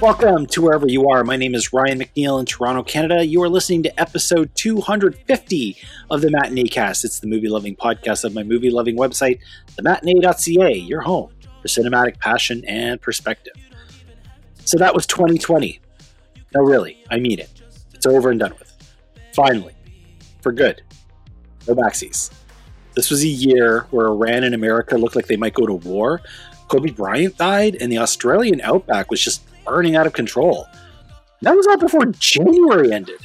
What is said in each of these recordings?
Welcome to wherever you are. My name is Ryan McNeil in Toronto, Canada. You are listening to episode 250 of the Matinee Cast. It's the movie loving podcast of my movie loving website, thematinee.ca, your home for cinematic passion and perspective. So that was 2020. No, really, I mean it. It's over and done with. Finally, for good. No backsies. This was a year where Iran and America looked like they might go to war. Kobe Bryant died, and the Australian outback was just burning out of control. That was all before January ended.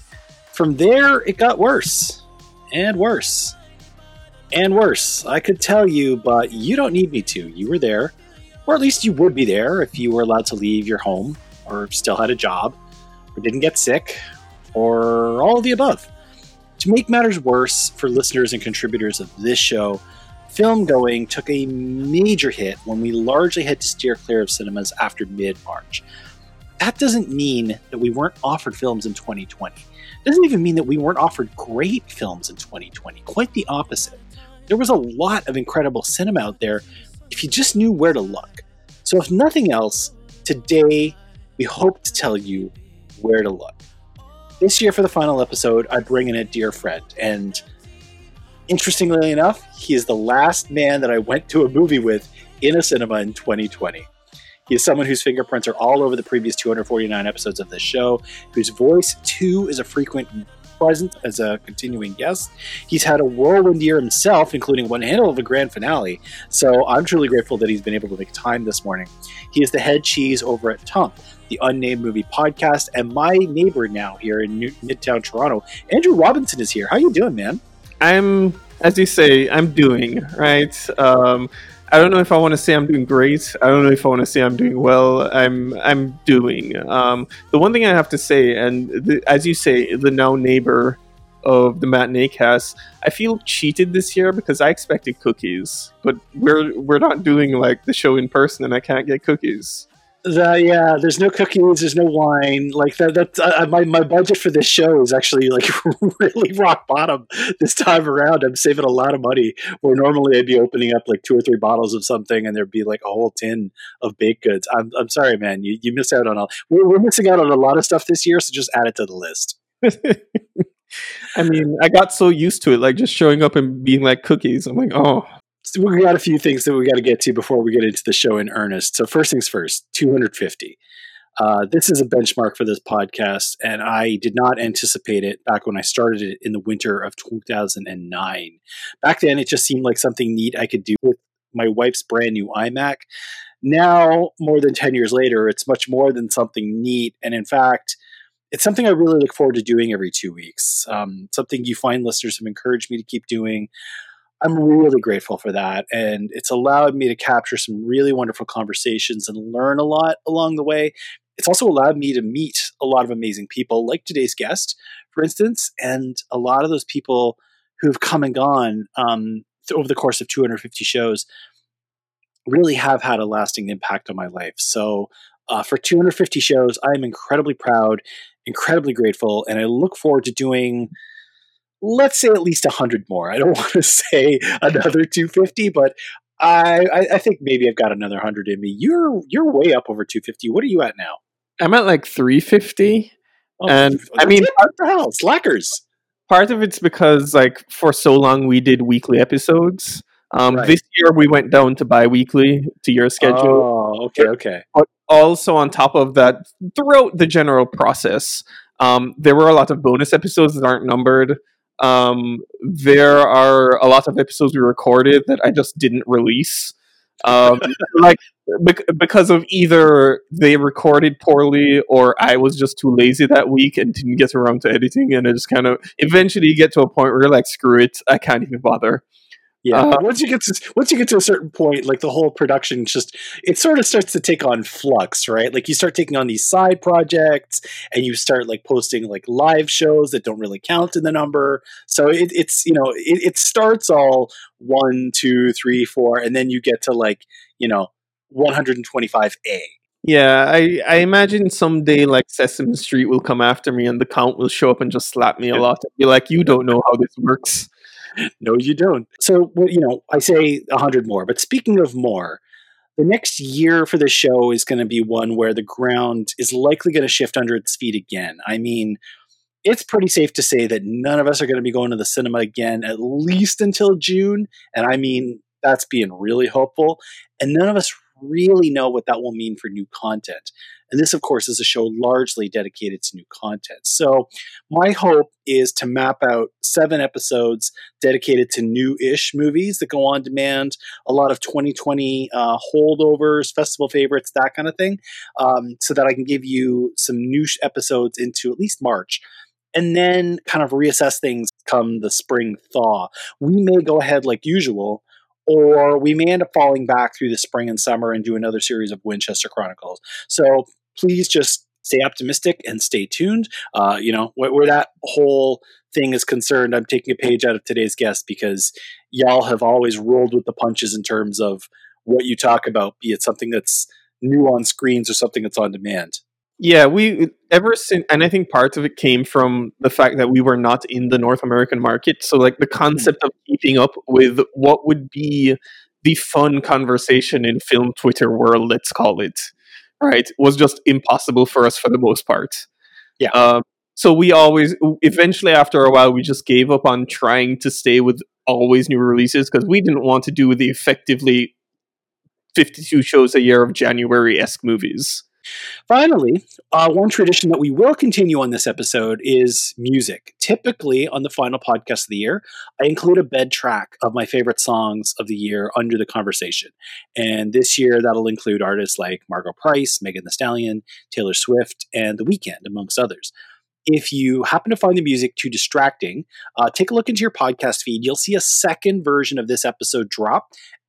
From there, it got worse and worse and worse. I could tell you, but you don't need me to. You were there, or at least you would be there if you were allowed to leave your home, or still had a job, or didn't get sick, or all of the above. To make matters worse for listeners and contributors of this show, film going took a major hit when we largely had to steer clear of cinemas after mid March. That doesn't mean that we weren't offered films in 2020. It doesn't even mean that we weren't offered great films in 2020. Quite the opposite. There was a lot of incredible cinema out there if you just knew where to look. So, if nothing else, today we hope to tell you where to look. This year, for the final episode, I bring in a dear friend. And interestingly enough, he is the last man that I went to a movie with in a cinema in 2020. He is someone whose fingerprints are all over the previous 249 episodes of this show, whose voice, too, is a frequent presence as a continuing guest. He's had a whirlwind year himself, including one handle of a grand finale. So I'm truly grateful that he's been able to make time this morning. He is the head cheese over at Tump, the Unnamed Movie Podcast, and my neighbor now here in New- Midtown Toronto. Andrew Robinson is here. How you doing, man? I'm, as you say, I'm doing right. Um, I don't know if I want to say I'm doing great. I don't know if I want to say I'm doing well. I'm I'm doing. Um, the one thing I have to say, and the, as you say, the now neighbor of the matinee cast, I feel cheated this year because I expected cookies, but we're we're not doing like the show in person, and I can't get cookies. The, yeah, there's no cookies, there's no wine. Like that, that uh, my my budget for this show is actually like really rock bottom this time around. I'm saving a lot of money. Where normally I'd be opening up like two or three bottles of something, and there'd be like a whole tin of baked goods. I'm I'm sorry, man. You you miss out on all. We're, we're missing out on a lot of stuff this year, so just add it to the list. I mean, I got so used to it, like just showing up and being like cookies. I'm like, oh, we got a few things that we got to get to before we get into the show in earnest. So first things first, 250. Uh, this is a benchmark for this podcast, and I did not anticipate it back when I started it in the winter of 2009. Back then, it just seemed like something neat I could do with my wife's brand new iMac. Now, more than 10 years later, it's much more than something neat. And in fact, it's something I really look forward to doing every two weeks. Um, something you find listeners have encouraged me to keep doing. I'm really grateful for that. And it's allowed me to capture some really wonderful conversations and learn a lot along the way. It's also allowed me to meet a lot of amazing people, like today's guest, for instance, and a lot of those people who've come and gone um, over the course of 250 shows really have had a lasting impact on my life. So, uh, for 250 shows, I am incredibly proud, incredibly grateful, and I look forward to doing let's say at least 100 more. I don't want to say another 250, but I, I, think maybe I've got another 100 in me. You're you're way up over 250. What are you at now? I'm at like 350. Oh, and I mean, what the hell? Slackers. Part of it's because like for so long we did weekly episodes. Um, right. This year we went down to bi-weekly to your schedule. Oh, okay, okay. But also on top of that, throughout the general process, um, there were a lot of bonus episodes that aren't numbered um, there are a lot of episodes we recorded that I just didn't release. Um, like because of either they recorded poorly or I was just too lazy that week and didn't get around to editing, and I just kind of eventually get to a point where you're like, screw it, I can't even bother. Yeah, uh, once you get to once you get to a certain point, like the whole production just it sort of starts to take on flux, right? Like you start taking on these side projects, and you start like posting like live shows that don't really count in the number. So it, it's you know it, it starts all one, two, three, four, and then you get to like you know 125 a. Yeah, I, I imagine someday like Sesame Street will come after me and the count will show up and just slap me a lot and be like, "You don't know how this works." No, you don't. So, well, you know, I say a hundred more. But speaking of more, the next year for the show is going to be one where the ground is likely going to shift under its feet again. I mean, it's pretty safe to say that none of us are going to be going to the cinema again at least until June. And I mean, that's being really hopeful. And none of us really know what that will mean for new content. And this, of course, is a show largely dedicated to new content. So, my hope is to map out seven episodes dedicated to new ish movies that go on demand, a lot of 2020 uh, holdovers, festival favorites, that kind of thing, um, so that I can give you some new episodes into at least March and then kind of reassess things come the spring thaw. We may go ahead like usual or we may end up falling back through the spring and summer and do another series of Winchester Chronicles. So please just stay optimistic and stay tuned. Uh, you know, where, where, that whole thing is concerned, I'm taking a page out of today's guest because y'all have always rolled with the punches in terms of what you talk about, be it something that's new on screens or something that's on demand. Yeah, we ever since, and I think part of it came from the fact that we were not in the North American market. So, like the concept of keeping up with what would be the fun conversation in film Twitter world, let's call it, right, was just impossible for us for the most part. Yeah. Um, so we always, eventually, after a while, we just gave up on trying to stay with always new releases because we didn't want to do the effectively 52 shows a year of January esque movies. Finally, uh, one tradition that we will continue on this episode is music. Typically, on the final podcast of the year, I include a bed track of my favorite songs of the year under the conversation. And this year, that'll include artists like Margo Price, Megan Thee Stallion, Taylor Swift, and The Weeknd, amongst others. If you happen to find the music too distracting, uh, take a look into your podcast feed. You'll see a second version of this episode drop,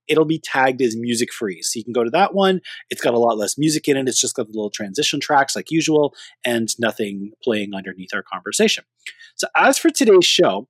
it'll be tagged as music free. So you can go to that one. It's got a lot less music in it. It's just got the little transition tracks like usual and nothing playing underneath our conversation. So as for today's show,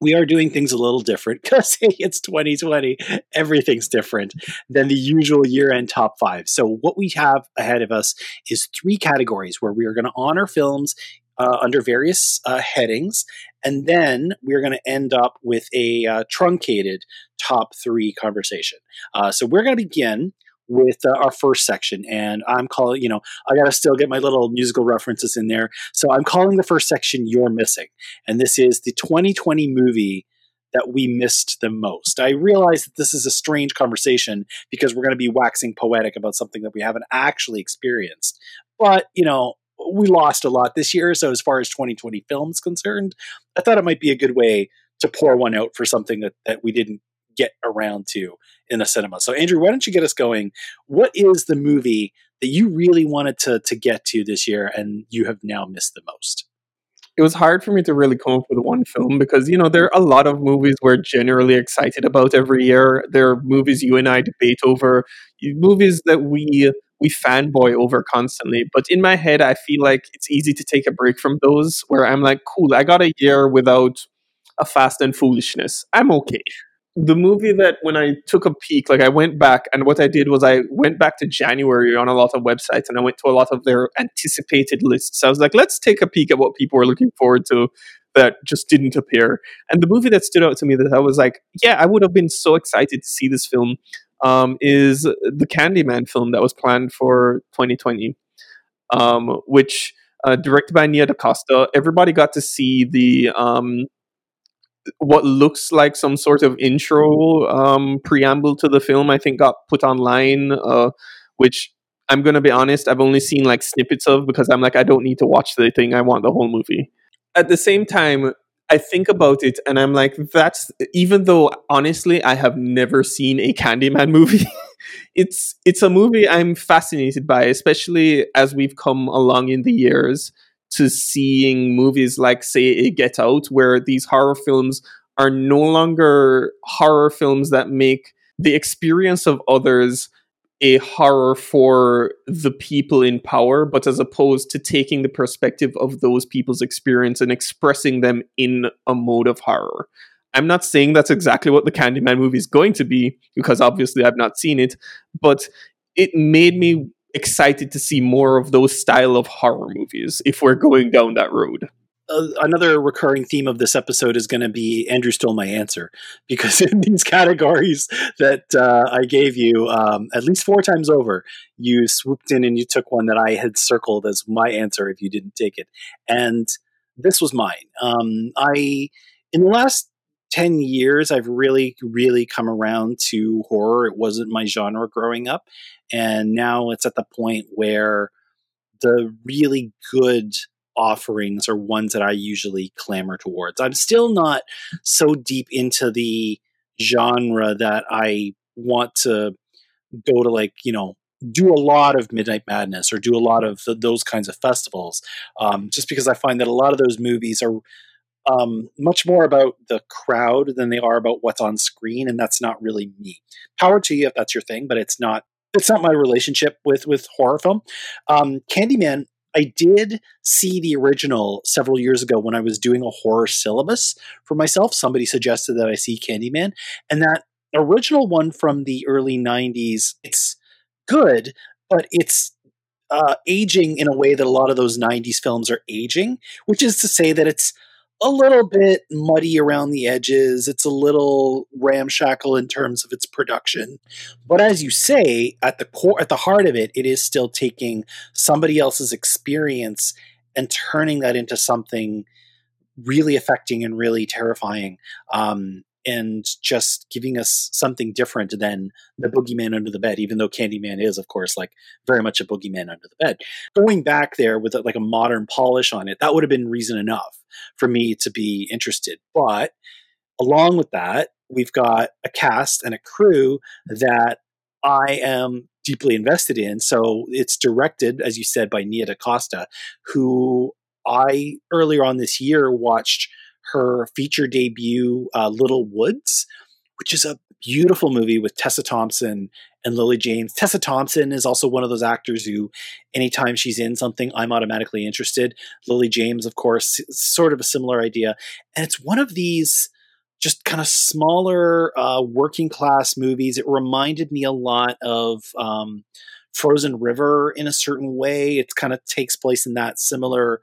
we are doing things a little different because hey, it's 2020. Everything's different than the usual year end top five. So, what we have ahead of us is three categories where we are going to honor films uh, under various uh, headings. And then we're going to end up with a uh, truncated top three conversation. Uh, so we're going to begin with uh, our first section. And I'm calling, you know, I got to still get my little musical references in there. So I'm calling the first section You're Missing. And this is the 2020 movie that we missed the most. I realize that this is a strange conversation because we're going to be waxing poetic about something that we haven't actually experienced. But, you know, we lost a lot this year. So as far as 2020 films concerned, I thought it might be a good way to pour one out for something that, that we didn't get around to in the cinema. So Andrew, why don't you get us going? What is the movie that you really wanted to to get to this year and you have now missed the most? It was hard for me to really come up with one film because you know there are a lot of movies we're generally excited about every year. There are movies you and I debate over, movies that we we fanboy over constantly. But in my head, I feel like it's easy to take a break from those where I'm like, cool, I got a year without a Fast and Foolishness. I'm okay. The movie that when I took a peek, like I went back and what I did was I went back to January on a lot of websites and I went to a lot of their anticipated lists. I was like, let's take a peek at what people were looking forward to that just didn't appear. And the movie that stood out to me that I was like, yeah, I would have been so excited to see this film um, is the Candyman film that was planned for 2020, um, which uh, directed by Nia DaCosta. Everybody got to see the um, what looks like some sort of intro um, preamble to the film. I think got put online, uh, which I'm going to be honest, I've only seen like snippets of because I'm like I don't need to watch the thing. I want the whole movie. At the same time, I think about it and I'm like, that's even though honestly I have never seen a Candyman movie. it's it's a movie I'm fascinated by, especially as we've come along in the years to seeing movies like say Get Out, where these horror films are no longer horror films that make the experience of others a horror for the people in power, but as opposed to taking the perspective of those people's experience and expressing them in a mode of horror. I'm not saying that's exactly what the Candyman movie is going to be, because obviously I've not seen it, but it made me excited to see more of those style of horror movies if we're going down that road. Uh, another recurring theme of this episode is going to be Andrew stole my answer because in these categories that uh, I gave you, um, at least four times over, you swooped in and you took one that I had circled as my answer if you didn't take it, and this was mine. Um, I in the last 10 years i've really really come around to horror. It wasn't my genre growing up. And now it's at the point where the really good offerings are ones that I usually clamor towards. I'm still not so deep into the genre that I want to go to like, you know, do a lot of Midnight Madness or do a lot of those kinds of festivals, um, just because I find that a lot of those movies are um, much more about the crowd than they are about what's on screen, and that's not really me. Power to you if that's your thing, but it's not. It's not my relationship with with horror film. Um, Candyman I did see the original several years ago when I was doing a horror syllabus for myself. Somebody suggested that I see Candyman, and that original one from the early 90s, it's good, but it's uh, aging in a way that a lot of those 90s films are aging, which is to say that it's a little bit muddy around the edges. It's a little ramshackle in terms of its production. But as you say, at the core at the heart of it, it is still taking somebody else's experience and turning that into something really affecting and really terrifying. Um, and just giving us something different than the boogeyman under the bed, even though Candyman is, of course, like very much a boogeyman under the bed. Going back there with like a modern polish on it, that would have been reason enough for me to be interested. But along with that, we've got a cast and a crew that I am deeply invested in. So it's directed, as you said, by Nia DaCosta, who I earlier on this year watched her feature debut, uh, Little Woods, which is a beautiful movie with Tessa Thompson and Lily James. Tessa Thompson is also one of those actors who, anytime she's in something, I'm automatically interested. Lily James, of course, sort of a similar idea. And it's one of these just kind of smaller uh, working class movies. It reminded me a lot of um, Frozen River in a certain way. It kind of takes place in that similar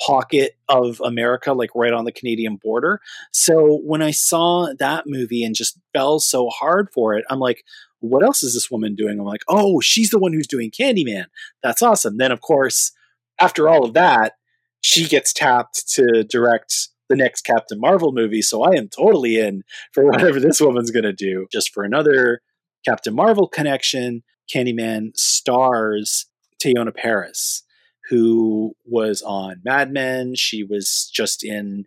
pocket of America, like right on the Canadian border. So when I saw that movie and just fell so hard for it, I'm like, what else is this woman doing? I'm like, oh, she's the one who's doing Candyman. That's awesome. Then, of course, after all of that, she gets tapped to direct the next Captain Marvel movie. So I am totally in for whatever this woman's going to do. Just for another Captain Marvel connection, Candyman stars Teyonah Parris who was on Mad Men. She was just in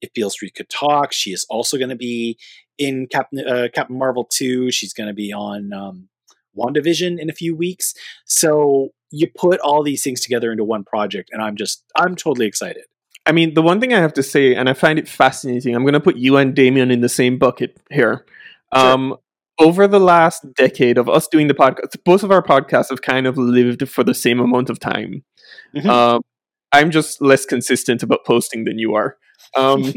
If Beale Street Could Talk. She is also going to be in Captain uh, Captain Marvel 2. She's going to be on um, WandaVision in a few weeks. So you put all these things together into one project, and I'm just I'm totally excited. I mean, the one thing I have to say, and I find it fascinating, I'm going to put you and Damien in the same bucket here. Sure. Um, over the last decade of us doing the podcast, both of our podcasts have kind of lived for the same amount of time. Mm-hmm. Um, I'm just less consistent about posting than you are. Um,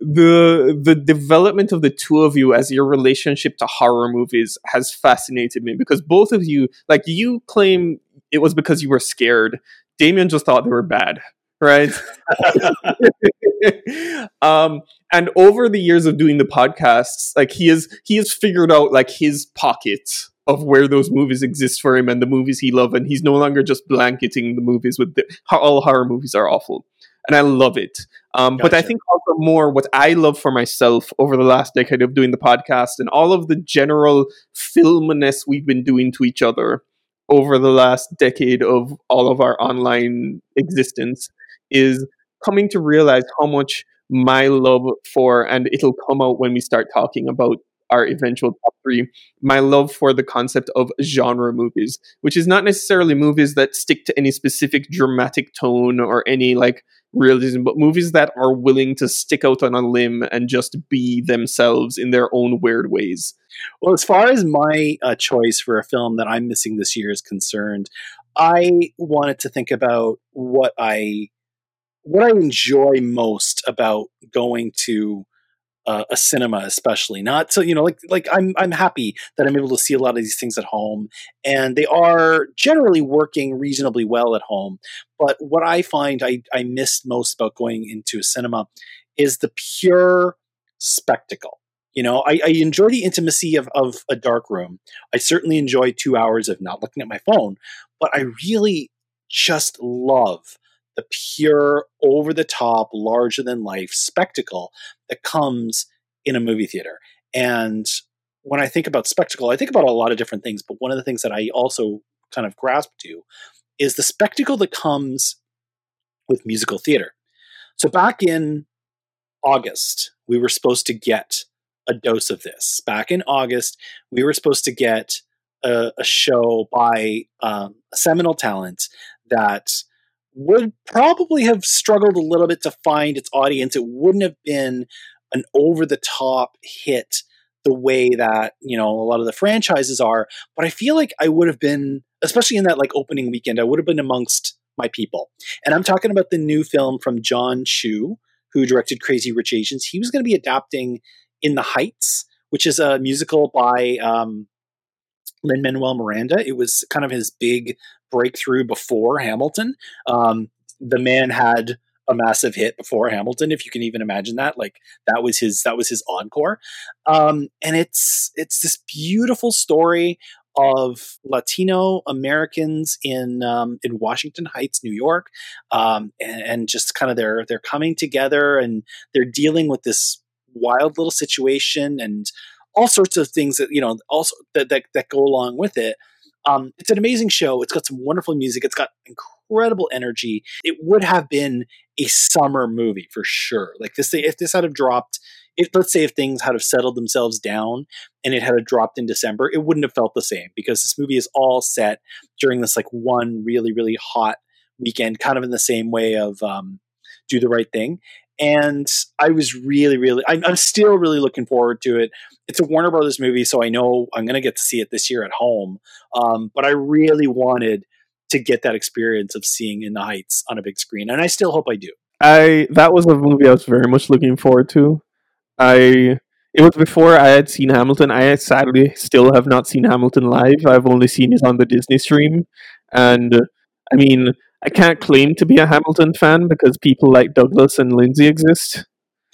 the the development of the two of you as your relationship to horror movies has fascinated me because both of you, like you claim it was because you were scared. Damien just thought they were bad, right? um, and over the years of doing the podcasts, like he has he has figured out like his pocket of where those movies exist for him and the movies he loves, and he's no longer just blanketing the movies with the, all horror movies are awful, and I love it. Um, gotcha. But I think also more what I love for myself over the last decade of doing the podcast and all of the general filmness we've been doing to each other over the last decade of all of our online existence is coming to realize how much my love for, and it'll come out when we start talking about our eventual top three, my love for the concept of genre movies, which is not necessarily movies that stick to any specific dramatic tone or any like realism, but movies that are willing to stick out on a limb and just be themselves in their own weird ways. Well, as far as my uh, choice for a film that I'm missing this year is concerned, I wanted to think about what I what I enjoy most about going to uh, a cinema, especially not so you know like like I'm I'm happy that I'm able to see a lot of these things at home, and they are generally working reasonably well at home. But what I find I I missed most about going into a cinema is the pure spectacle. You know, I, I enjoy the intimacy of, of a dark room. I certainly enjoy two hours of not looking at my phone, but I really just love the pure, over the top, larger than life spectacle that comes in a movie theater. And when I think about spectacle, I think about a lot of different things, but one of the things that I also kind of grasp to is the spectacle that comes with musical theater. So back in August, we were supposed to get a dose of this. Back in August, we were supposed to get a, a show by um, a seminal talent that would probably have struggled a little bit to find its audience. It wouldn't have been an over the top hit the way that you know a lot of the franchises are but i feel like i would have been especially in that like opening weekend i would have been amongst my people and i'm talking about the new film from Jon Chu who directed crazy rich asians he was going to be adapting in the heights which is a musical by um, Lin Manuel Miranda. It was kind of his big breakthrough before Hamilton. Um, the man had a massive hit before Hamilton, if you can even imagine that. Like that was his that was his encore, um, and it's it's this beautiful story of Latino Americans in um, in Washington Heights, New York, um, and, and, just kind of they're they're coming together and they're dealing with this wild little situation and all sorts of things that you know also that that, that go along with it. Um, it's an amazing show. It's got some wonderful music. It's got incredible energy. It would have been a summer movie for sure. Like this, if this had have dropped, if let's say if things had have settled themselves down and it had have dropped in December, it wouldn't have felt the same because this movie is all set during this like one really really hot weekend, kind of in the same way of um, Do the Right Thing and I was really, really, I'm, I'm, still really looking forward to it. It's a Warner Brothers movie, so I know I'm going to get to see it this year at home. Um, but I really wanted to get that experience of seeing In the Heights on a big screen, and I still hope I do. I that was a movie I was very much looking forward to. I it was before I had seen Hamilton. I sadly still have not seen Hamilton live. I've only seen it on the Disney stream, and I mean I can't claim to be a Hamilton fan because people like Douglas and Lindsay exist.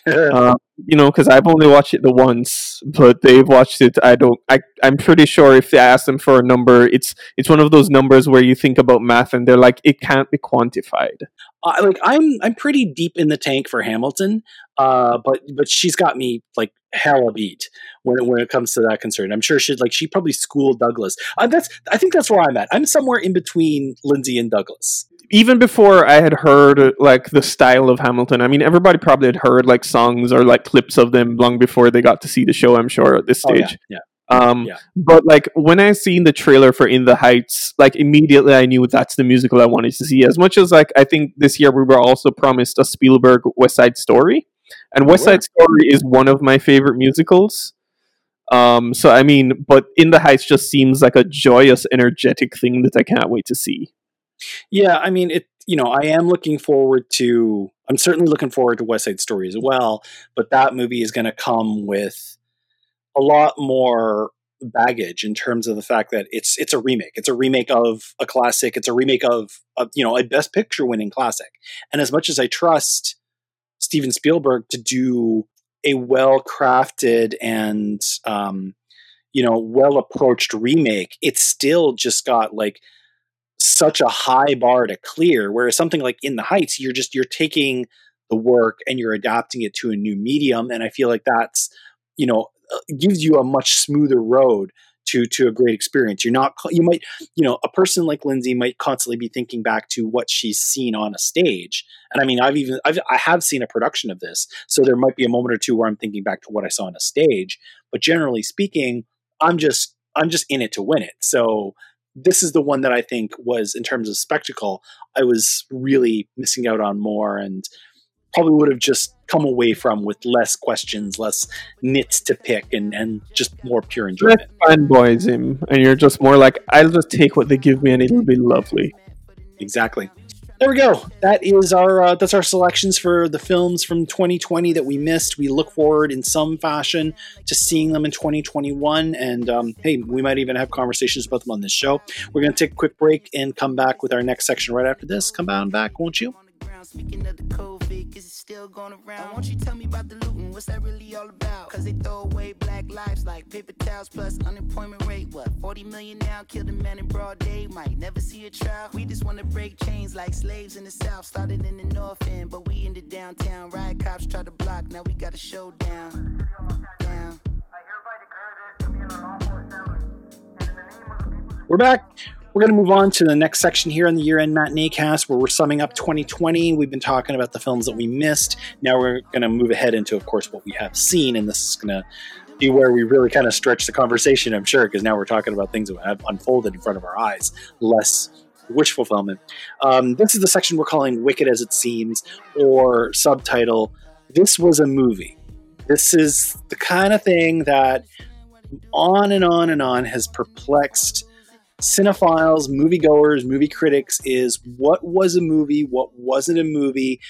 uh, you know, because I've only watched it the once, but they've watched it. I don't. I I'm pretty sure if they ask them for a number, it's it's one of those numbers where you think about math and they're like, it can't be quantified. Uh, like I'm I'm pretty deep in the tank for Hamilton, uh, but but she's got me like hella beat when it, when it comes to that concern. I'm sure she'd like she probably schooled Douglas. Uh, that's I think that's where I'm at. I'm somewhere in between Lindsay and Douglas even before I had heard like the style of Hamilton, I mean, everybody probably had heard like songs or like clips of them long before they got to see the show. I'm sure at this stage. Oh, yeah. yeah. Um, yeah. but like when I seen the trailer for In the Heights, like immediately I knew that's the musical I wanted to see. As much as like I think this year we were also promised a Spielberg West Side Story, and West Side Story is one of my favorite musicals. Um, so I mean, but In the Heights just seems like a joyous, energetic thing that I can't wait to see. Yeah, I mean, it. You know, I am looking forward to. I'm certainly looking forward to West Side Story as well, but that movie is going to come with a lot more baggage in terms of the fact that it's it's a remake. It's a remake of a classic. It's a remake of, of you know a Best Picture winning classic. And as much as I trust Steven Spielberg to do a well crafted and um, you know well approached remake, it's still just got like such a high bar to clear whereas something like in the heights you're just you're taking the work and you're adapting it to a new medium and i feel like that's you know uh, gives you a much smoother road to to a great experience. You're not you might you know a person like lindsay might constantly be thinking back to what she's seen on a stage and i mean i've even I've, i have seen a production of this so there might be a moment or two where i'm thinking back to what i saw on a stage but generally speaking i'm just i'm just in it to win it. So this is the one that I think was, in terms of spectacle, I was really missing out on more and probably would have just come away from with less questions, less nits to pick, and, and just more pure enjoyment. fanboys him, and you're just more like, I'll just take what they give me and it'll be lovely. Exactly. There we go. That is our uh, that's our selections for the films from 2020 that we missed. We look forward in some fashion to seeing them in 2021, and um, hey, we might even have conversations about them on this show. We're going to take a quick break and come back with our next section right after this. Come on back, won't you? Speaking of the COVID, is it still going around? Won't you tell me about the looting? What's that really all about? Cause they throw away black lives like paper towels plus unemployment rate. What, 40 million now? Killed a man in broad day. Might never see a trial. We just wanna break chains like slaves in the south. Started in the north end, but we in the downtown. Riot cops tried to block, now we got a showdown. Down. We're back. We're going to move on to the next section here on the year end matinee cast where we're summing up 2020. We've been talking about the films that we missed. Now we're going to move ahead into, of course, what we have seen. And this is going to be where we really kind of stretch the conversation, I'm sure, because now we're talking about things that have unfolded in front of our eyes, less wish fulfillment. Um, this is the section we're calling Wicked as It Seems, or subtitle, This Was a Movie. This is the kind of thing that on and on and on has perplexed cinephiles, moviegoers, movie critics is what was a movie, what wasn't a movie.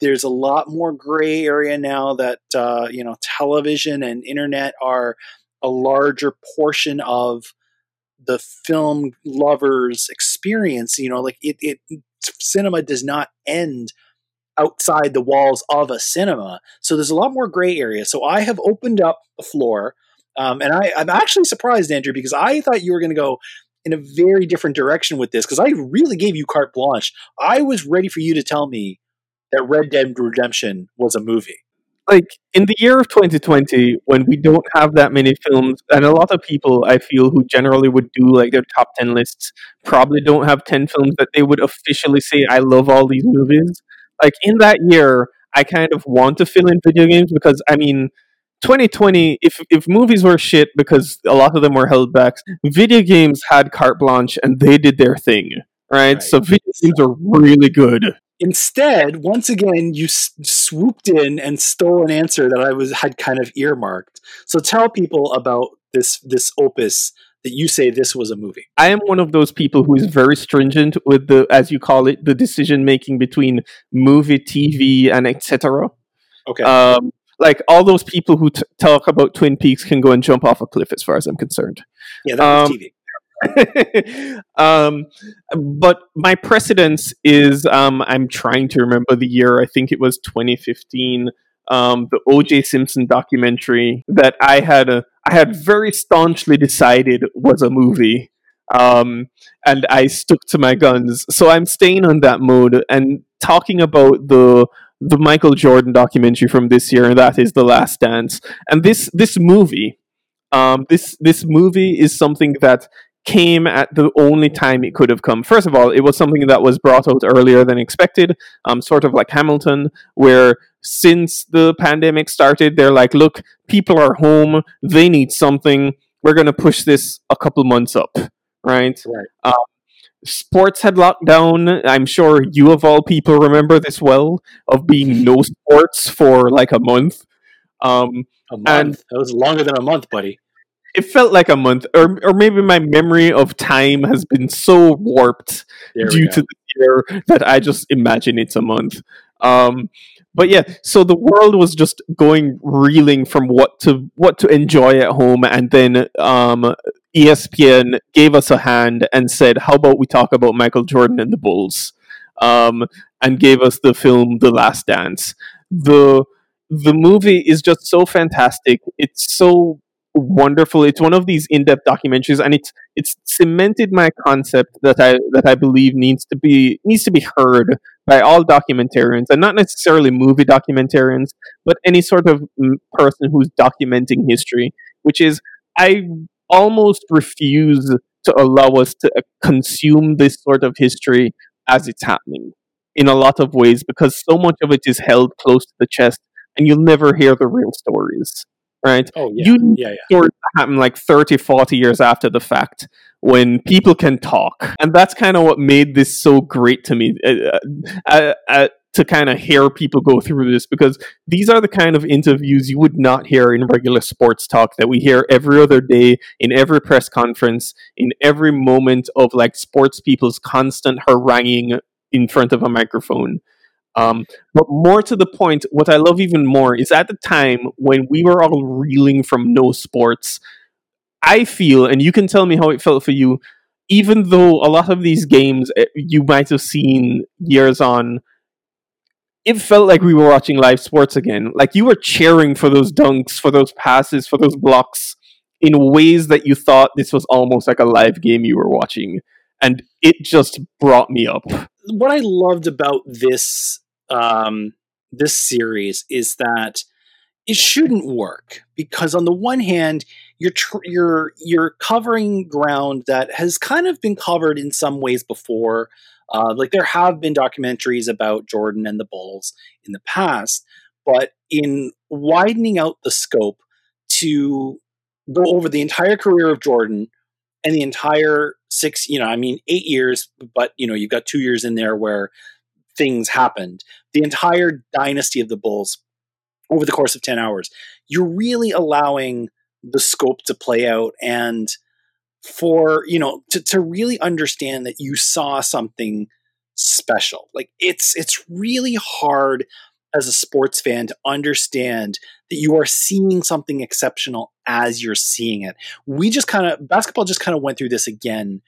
There's a lot more gray area now that uh, you know television and internet are a larger portion of the film lovers experience. You know, like it, it cinema does not end outside the walls of a cinema. So there's a lot more gray area. So I have opened up the floor. Um, and I, I'm actually surprised, Andrew, because I thought you were going to go, in a very different direction with this because I really gave you carte blanche. I was ready for you to tell me that Red Dead Redemption was a movie. Like in the year of 2020, when we don't have that many films, and a lot of people I feel who generally would do like their top 10 lists probably don't have 10 films that they would officially say, I love all these movies. Like in that year, I kind of want to fill in video games because I mean, 2020 if if movies were shit because a lot of them were held back video games had carte blanche and they did their thing right, right. so video games are really good instead once again you s- swooped in and stole an answer that i was had kind of earmarked so tell people about this this opus that you say this was a movie i am one of those people who is very stringent with the as you call it the decision making between movie tv and etc okay um, like all those people who t- talk about Twin Peaks can go and jump off a cliff, as far as I'm concerned. Yeah, that um, TV. um, but my precedence is um, I'm trying to remember the year. I think it was 2015. Um, the O.J. Simpson documentary that I had a, I had very staunchly decided was a movie, um, and I stuck to my guns. So I'm staying on that mode and talking about the the Michael Jordan documentary from this year, and that is The Last Dance. And this this movie, um, this this movie is something that came at the only time it could have come. First of all, it was something that was brought out earlier than expected, um, sort of like Hamilton, where since the pandemic started, they're like, look, people are home, they need something. We're going to push this a couple months up, right? Right. Um, sports had locked down. I'm sure you of all people remember this well of being no sports for like a month. Um, a month. And that was longer than a month, buddy. It felt like a month, or or maybe my memory of time has been so warped due to the year that I just imagine it's a month. Um, but yeah, so the world was just going reeling from what to what to enjoy at home, and then um, ESPN gave us a hand and said, "How about we talk about Michael Jordan and the Bulls?" Um, and gave us the film The Last Dance. the The movie is just so fantastic. It's so wonderful. It's one of these in-depth documentaries, and it's it's cemented my concept that I that I believe needs to be needs to be heard by all documentarians, and not necessarily movie documentarians, but any sort of person who's documenting history. Which is, I almost refuse to allow us to uh, consume this sort of history as it's happening in a lot of ways because so much of it is held close to the chest and you'll never hear the real stories right oh yeah you yeah, yeah. stories happen like 30 40 years after the fact when people can talk and that's kind of what made this so great to me uh, uh, uh, to kind of hear people go through this because these are the kind of interviews you would not hear in regular sports talk that we hear every other day in every press conference in every moment of like sports people's constant haranguing in front of a microphone. Um, but more to the point, what I love even more is at the time when we were all reeling from no sports, I feel, and you can tell me how it felt for you, even though a lot of these games eh, you might have seen years on, it felt like we were watching live sports again. Like you were cheering for those dunks, for those passes, for those blocks in ways that you thought this was almost like a live game you were watching. And it just brought me up. What I loved about this um, this series is that it shouldn't work because on the one hand you're tr- you're you're covering ground that has kind of been covered in some ways before. Uh, like there have been documentaries about jordan and the bulls in the past but in widening out the scope to go over the entire career of jordan and the entire six you know i mean eight years but you know you've got two years in there where things happened. The entire dynasty of the Bulls over the course of 10 hours. You're really allowing the scope to play out and for, you know, to, to really understand that you saw something special. Like it's it's really hard as a sports fan to understand that you are seeing something exceptional as you're seeing it. We just kind of basketball just kind of went through this again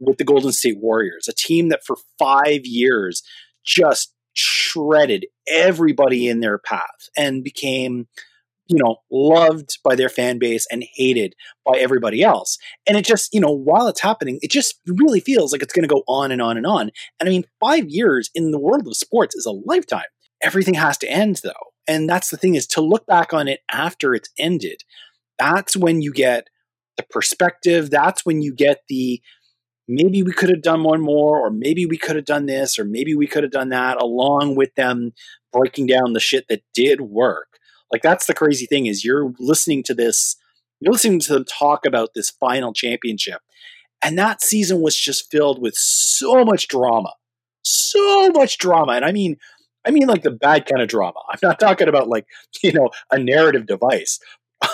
with the Golden State Warriors, a team that for 5 years just shredded everybody in their path and became you know loved by their fan base and hated by everybody else. And it just you know while it's happening it just really feels like it's going to go on and on and on. And i mean 5 years in the world of sports is a lifetime. Everything has to end though. And that's the thing is to look back on it after it's ended that's when you get the perspective that's when you get the maybe we could have done one more, or maybe we could have done this, or maybe we could have done that, along with them breaking down the shit that did work. Like that's the crazy thing is you're listening to this, you're listening to them talk about this final championship. And that season was just filled with so much drama. So much drama. And I mean, I mean like the bad kind of drama. I'm not talking about like, you know, a narrative device.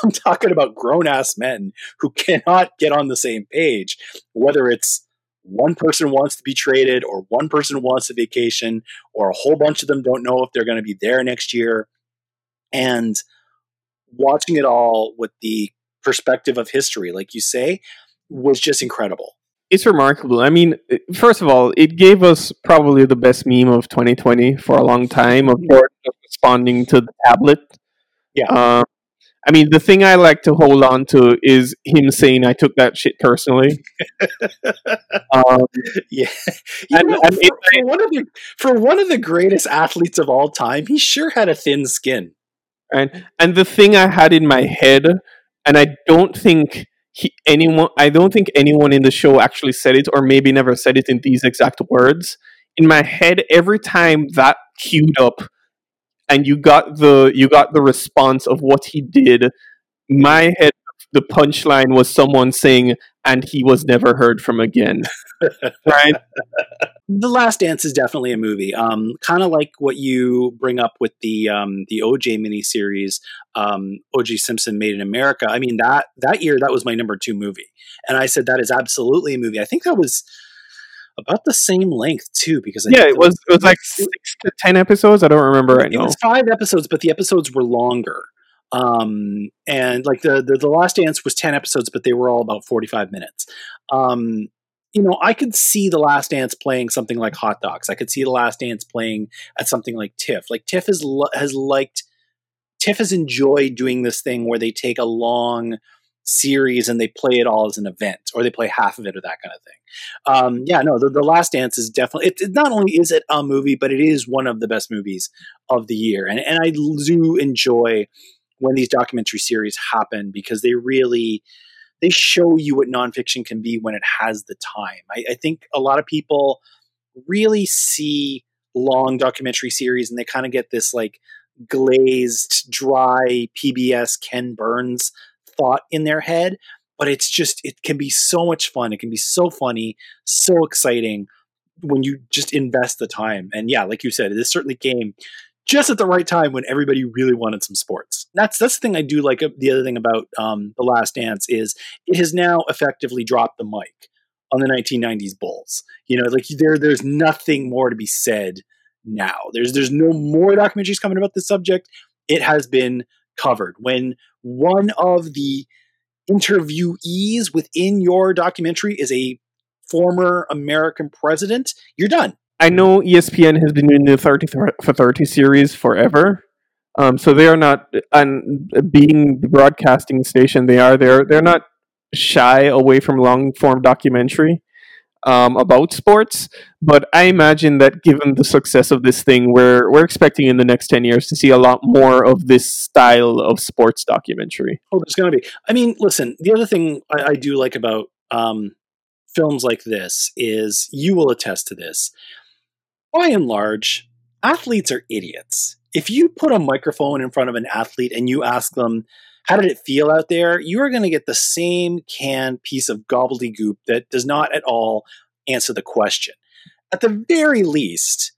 I'm talking about grown ass men who cannot get on the same page, whether it's one person wants to be traded or one person wants a vacation or a whole bunch of them don't know if they're going to be there next year. And watching it all with the perspective of history, like you say, was just incredible. It's remarkable. I mean, first of all, it gave us probably the best meme of 2020 for a long time of Jordan responding to the tablet. Yeah. Um, I mean, the thing I like to hold on to is him saying I took that shit personally. um, yeah, and, know, and for, for, one of the for one of the greatest athletes of all time, he sure had a thin skin. And and the thing I had in my head, and I don't think he, anyone, I don't think anyone in the show actually said it, or maybe never said it in these exact words. In my head, every time that queued up and you got the you got the response of what he did. My head, the punchline was someone saying, "And he was never heard from again." right. The Last Dance is definitely a movie. Um, kind of like what you bring up with the um, the OJ miniseries, um, OJ Simpson Made in America. I mean that that year that was my number two movie, and I said that is absolutely a movie. I think that was about the same length too, because I yeah, it was it was like six to ten episodes. I don't remember right it now. was five episodes, but the episodes were longer. Um, and like the, the the Last Dance was ten episodes, but they were all about forty five minutes. Um, you know, I could see the Last Dance playing something like Hot Docs I could see the Last Dance playing at something like TIFF. Like TIFF has has liked TIFF has enjoyed doing this thing where they take a long series and they play it all as an event or they play half of it or that kind of thing. Um, yeah, no, the, the Last Dance is definitely, it, it, not only is it a movie, but it is one of the best movies of the year. And, and I do enjoy when these documentary series happen because they really, they show you what nonfiction can be when it has the time. I, I think a lot of people really see long documentary series and they kind of get this like glazed, dry PBS Ken Burns thought in their head, but it's just it can be so much fun. It can be so funny, so exciting when you just invest the time. And yeah, like you said, this certainly came just at the right time when everybody really wanted some sports. That's that's the thing I do like. The other thing about um, the Last Dance is it has now effectively dropped the mic on the 1990s Bulls. You know, like there there's nothing more to be said now. There's there's no more documentaries coming about this subject. It has been covered. When one of the interviewees within your documentary is a former American president, you're done. I know ESPN has been doing the 30 for 30 series forever. Um, so they are not, and being the broadcasting station they are, they're they're not shy away from long form documentary um, about sports. But I imagine that given the success of this thing, we're we're expecting in the next ten years to see a lot more of this style of sports documentary. Oh, there's going to be. I mean, listen. The other thing I, I do like about um, films like this is you will attest to this. By and large, athletes are idiots. If you put a microphone in front of an athlete and you ask them, how did it feel out there? You are going to get the same canned piece of gobbledygook that does not at all answer the question. At the very least,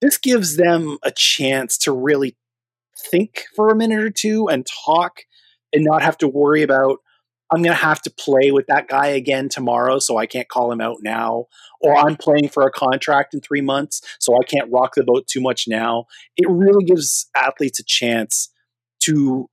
this gives them a chance to really think for a minute or two and talk and not have to worry about I'm going to have to play with that guy again tomorrow, so I can't call him out now. Or I'm playing for a contract in three months, so I can't rock the boat too much now. It really gives athletes a chance to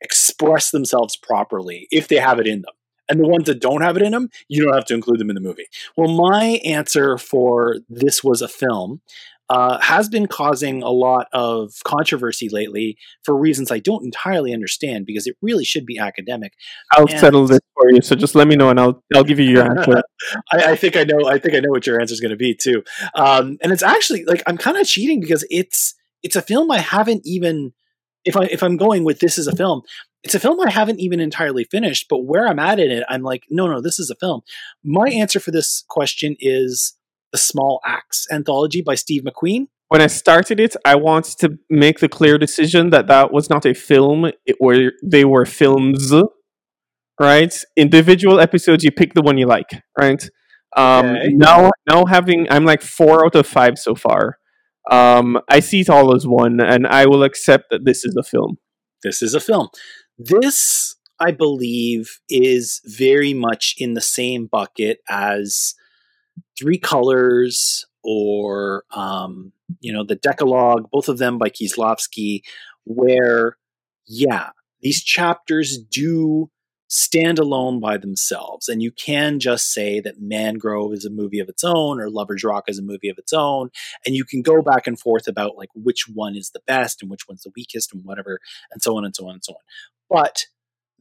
express themselves properly if they have it in them. And the ones that don't have it in them, you don't have to include them in the movie. Well, my answer for this was a film uh, has been causing a lot of controversy lately for reasons I don't entirely understand because it really should be academic. I'll and settle this for you. So just let me know and I'll I'll give you your answer. I, I, think I know. I think I know what your answer is going to be too. Um, and it's actually like I'm kind of cheating because it's it's a film I haven't even if I if I'm going with this as a film, it's a film I haven't even entirely finished, but where I'm at in it, I'm like, no, no, this is a film. My answer for this question is the Small Axe anthology by Steve McQueen. When I started it, I wanted to make the clear decision that that was not a film; it were they were films, right? Individual episodes, you pick the one you like, right? Um, okay. Now, now having, I'm like four out of five so far. Um, I see it all as one, and I will accept that this is a film. This is a film. This, I believe, is very much in the same bucket as Three Colors or, um, you know, the Decalogue, both of them by Kieslowski, where, yeah, these chapters do stand alone by themselves. And you can just say that Mangrove is a movie of its own or Lover's Rock is a movie of its own. And you can go back and forth about like which one is the best and which one's the weakest and whatever, and so on and so on and so on. But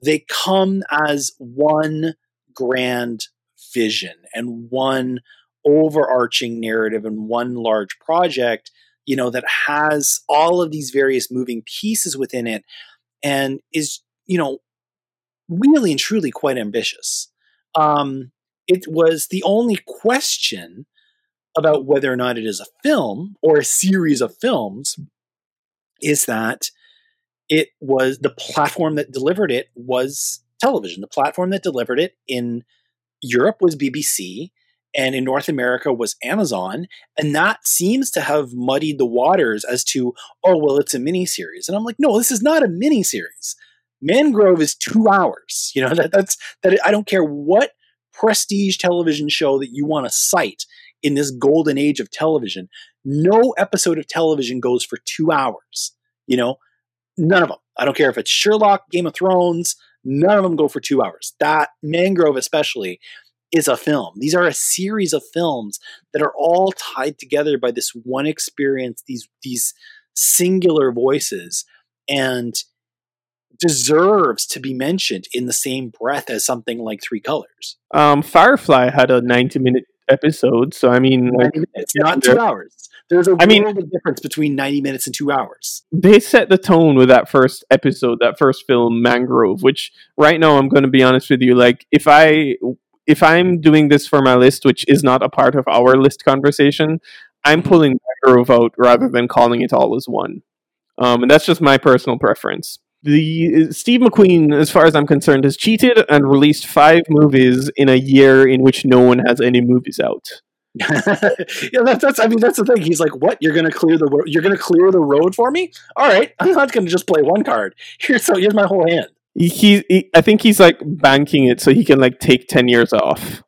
they come as one grand vision and one overarching narrative and one large project, you know, that has all of these various moving pieces within it and is, you know, really and truly quite ambitious. Um, it was the only question about whether or not it is a film or a series of films is that it was the platform that delivered it was television. The platform that delivered it in Europe was BBC and in North America was Amazon. And that seems to have muddied the waters as to, oh, well, it's a miniseries. And I'm like, no, this is not a miniseries. Mangrove is two hours. You know, that, that's that I don't care what prestige television show that you want to cite in this golden age of television. No episode of television goes for two hours. You know, none of them. I don't care if it's Sherlock, Game of Thrones, none of them go for two hours. That Mangrove, especially, is a film. These are a series of films that are all tied together by this one experience, these these singular voices. And deserves to be mentioned in the same breath as something like Three Colors. Um, Firefly had a 90 minute episode, so I mean, like, it's not two hours. There's a I mean, world of difference between 90 minutes and two hours. They set the tone with that first episode, that first film, Mangrove, which right now I'm going to be honest with you, like if I if I'm doing this for my list, which is not a part of our list conversation, I'm pulling Mangrove out rather than calling it all as one. Um, and that's just my personal preference the Steve McQueen, as far as I'm concerned, has cheated and released five movies in a year in which no one has any movies out. yeah, that's, that's. I mean, that's the thing. He's like, "What? You're gonna clear the road? You're gonna clear the road for me? All right, I'm not gonna just play one card. Here's so here's my whole hand." He, he I think he's like banking it so he can like take ten years off.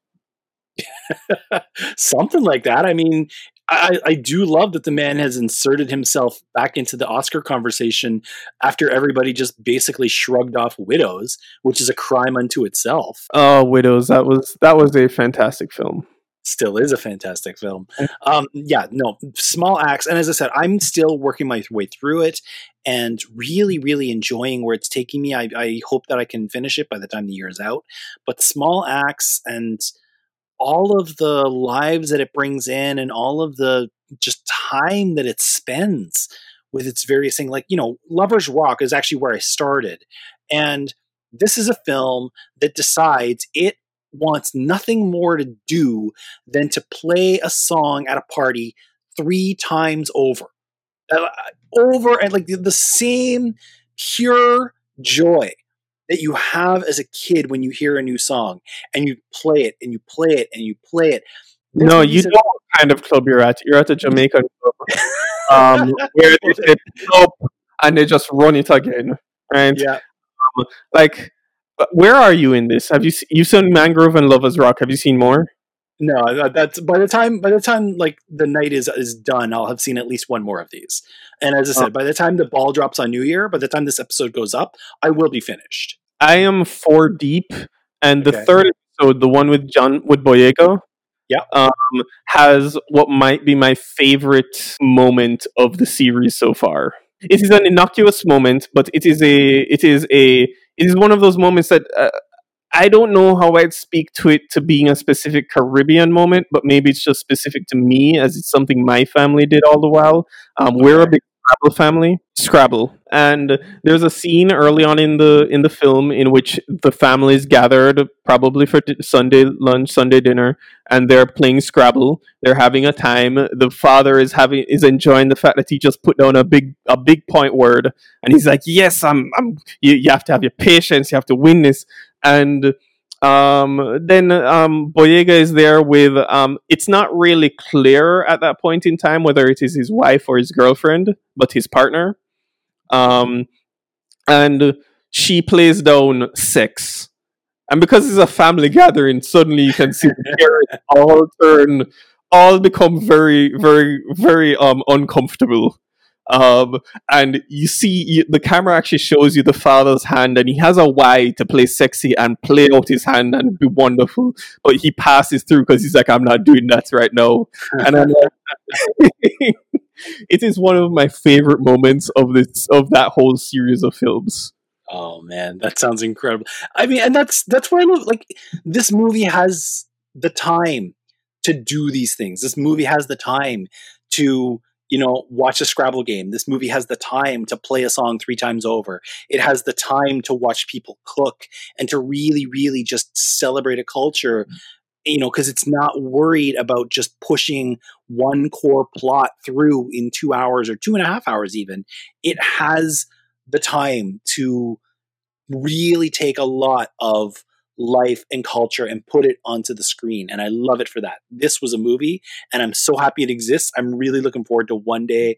Something like that. I mean, I, I do love that the man has inserted himself back into the Oscar conversation after everybody just basically shrugged off Widows, which is a crime unto itself. Oh, Widows! That was that was a fantastic film. Still is a fantastic film. Um, yeah, no, Small Axe, and as I said, I'm still working my way through it and really, really enjoying where it's taking me. I, I hope that I can finish it by the time the year is out. But Small Axe and all of the lives that it brings in and all of the just time that it spends with its various things like you know lovers rock is actually where i started and this is a film that decides it wants nothing more to do than to play a song at a party three times over uh, over and like the, the same pure joy that you have as a kid when you hear a new song and you play it and you play it and you play it. This no, you know what kind of club you're at. You're at a Jamaican club um, where they say club and they just run it again, right? Yeah. Um, like, where are you in this? Have you you seen Mangrove and Lovers Rock? Have you seen more? No, that's by the time by the time like the night is is done, I'll have seen at least one more of these. And as I said, oh. by the time the ball drops on New Year, by the time this episode goes up, I will be finished. I am four deep, and the okay. third episode, the one with John with Boyega, yeah, um, has what might be my favorite moment of the series so far. It is an innocuous moment, but it is a it is a it is one of those moments that uh, I don't know how I'd speak to it to being a specific Caribbean moment, but maybe it's just specific to me as it's something my family did all the while. Um, we're a big Scrabble family, Scrabble, and there's a scene early on in the in the film in which the families gathered, probably for Sunday lunch, Sunday dinner, and they're playing Scrabble. They're having a time. The father is having is enjoying the fact that he just put down a big a big point word, and he's like, "Yes, I'm. I'm. You, you have to have your patience. You have to win this." And um, then um, Boyega is there with. Um, it's not really clear at that point in time whether it is his wife or his girlfriend, but his partner. Um, and she plays down sex, and because it's a family gathering, suddenly you can see the parents all turn, all become very, very, very um uncomfortable um, and you see you, the camera actually shows you the father's hand, and he has a Y to play sexy and play out his hand and be wonderful, but he passes through because he's like, "I'm not doing that right now." and I'm like, it is one of my favorite moments of this of that whole series of films. Oh man, that sounds incredible. I mean, and that's that's why I love like this movie has the time to do these things. This movie has the time to you know, watch a Scrabble game. This movie has the time to play a song three times over. It has the time to watch people cook and to really, really just celebrate a culture, mm-hmm. you know, because it's not worried about just pushing one core plot through in two hours or two and a half hours, even. It has the time to really take a lot of life and culture and put it onto the screen. And I love it for that. This was a movie, and I'm so happy it exists. I'm really looking forward to one day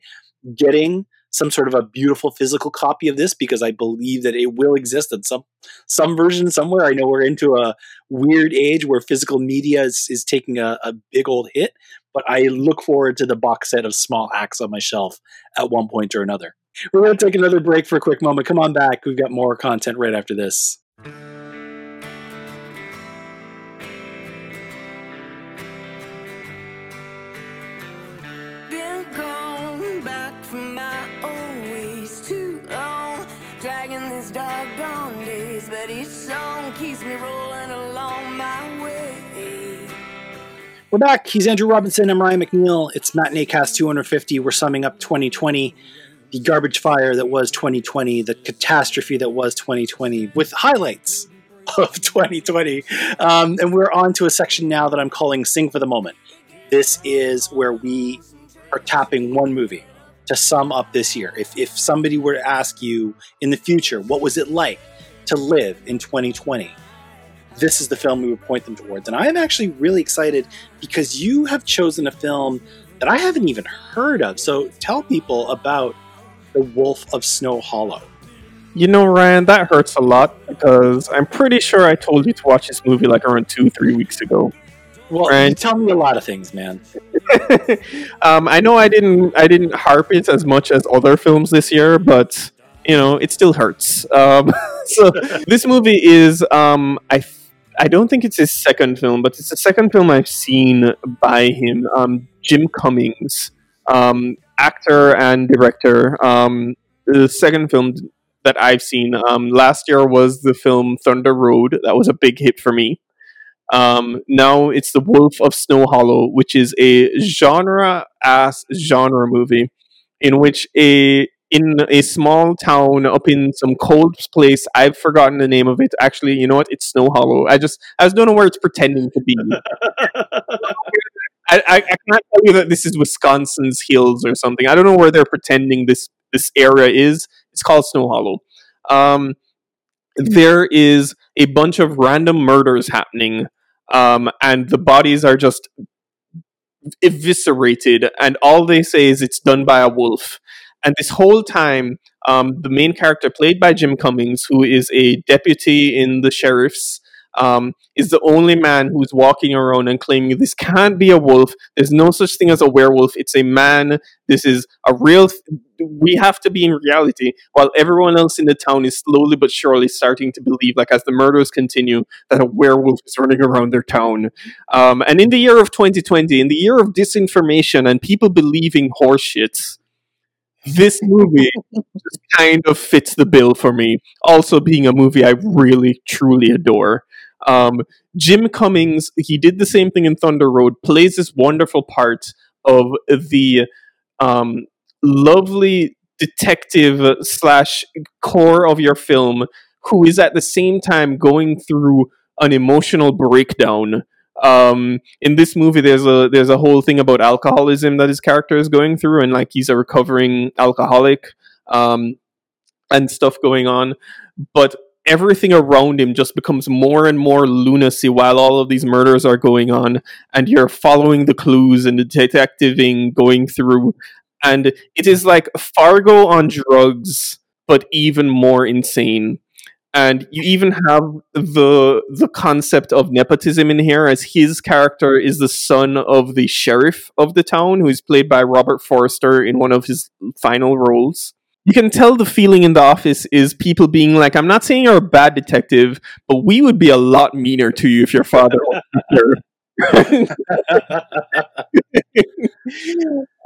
getting some sort of a beautiful physical copy of this because I believe that it will exist in some some version somewhere. I know we're into a weird age where physical media is, is taking a, a big old hit, but I look forward to the box set of Small Axe on my shelf at one point or another. We're going to take another break for a quick moment. Come on back. We've got more content right after this. We're back. He's Andrew Robinson. I'm Ryan McNeil. It's Matinee Cast 250. We're summing up 2020, the garbage fire that was 2020, the catastrophe that was 2020, with highlights of 2020. Um, and we're on to a section now that I'm calling Sing for the Moment. This is where we are tapping one movie to sum up this year. If, if somebody were to ask you in the future, what was it like to live in 2020? This is the film we would point them towards. And I am actually really excited because you have chosen a film that I haven't even heard of. So tell people about The Wolf of Snow Hollow. You know, Ryan, that hurts a lot because I'm pretty sure I told you to watch this movie like around two, three weeks ago. Well, Right. you tell me a lot of things, man. um, I know I didn't I didn't harp it as much as other films this year, but you know it still hurts. Um, so this movie is um, I I don't think it's his second film, but it's the second film I've seen by him. Um, Jim Cummings, um, actor and director. Um, the second film that I've seen um, last year was the film Thunder Road. That was a big hit for me. Um, now it's The Wolf of Snow Hollow, which is a genre ass genre movie in which a in a small town up in some cold place. I've forgotten the name of it. Actually, you know what? It's Snow Hollow. I just I just don't know where it's pretending to be. I, I, I can't tell you that this is Wisconsin's hills or something. I don't know where they're pretending this this area is. It's called Snow Hollow. Um, there is a bunch of random murders happening, um, and the bodies are just eviscerated, and all they say is it's done by a wolf. And this whole time, um, the main character, played by Jim Cummings, who is a deputy in the sheriff's, um, is the only man who's walking around and claiming this can't be a wolf. There's no such thing as a werewolf. It's a man. This is a real. Th- we have to be in reality, while everyone else in the town is slowly but surely starting to believe, like as the murders continue, that a werewolf is running around their town. Um, and in the year of 2020, in the year of disinformation and people believing horseshit, this movie just kind of fits the bill for me. Also, being a movie I really truly adore. Um, Jim Cummings, he did the same thing in Thunder Road, plays this wonderful part of the um, lovely detective slash core of your film who is at the same time going through an emotional breakdown. Um, in this movie, there's a there's a whole thing about alcoholism that his character is going through, and like he's a recovering alcoholic, um, and stuff going on. But everything around him just becomes more and more lunacy while all of these murders are going on, and you're following the clues and the detectiving going through, and it is like Fargo on drugs, but even more insane and you even have the the concept of nepotism in here as his character is the son of the sheriff of the town who is played by Robert Forster in one of his final roles. You can tell the feeling in the office is people being like i'm not saying you're a bad detective but we would be a lot meaner to you if your father was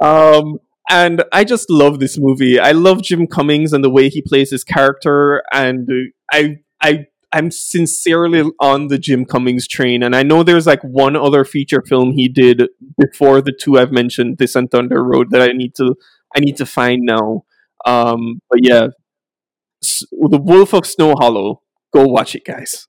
um and I just love this movie. I love Jim Cummings and the way he plays his character, and I I I'm sincerely on the Jim Cummings train. And I know there's like one other feature film he did before the two I've mentioned, this and Thunder Road, that I need to I need to find now. Um, but yeah, The Wolf of Snow Hollow. Go watch it, guys.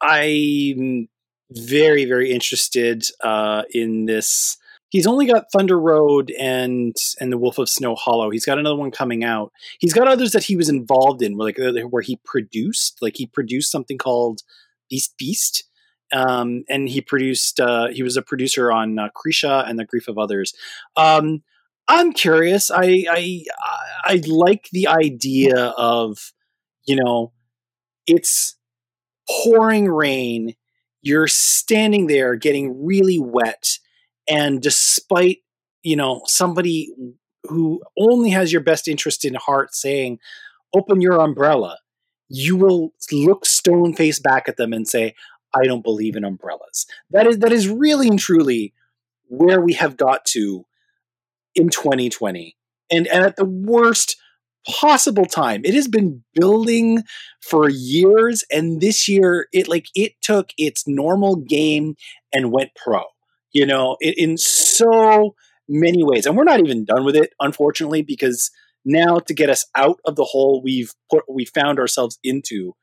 I'm very, very interested uh, in this. He's only got Thunder Road and and the Wolf of Snow Hollow. He's got another one coming out. He's got others that he was involved in, where like uh, where he produced, like he produced something called Beast Beast, um, and he produced. Uh, he was a producer on uh, Krisha and the Grief of Others. Um, I'm curious. I, I I like the idea of you know it's pouring rain. You're standing there getting really wet, and despite you know somebody who only has your best interest in heart saying, "Open your umbrella," you will look stone faced back at them and say, "I don't believe in umbrellas." That is that is really and truly where we have got to in 2020, and, and at the worst possible time. It has been building for years, and this year it like it took its normal game and went pro. You know, in, in so many ways, and we're not even done with it, unfortunately, because now to get us out of the hole we've put we found ourselves into,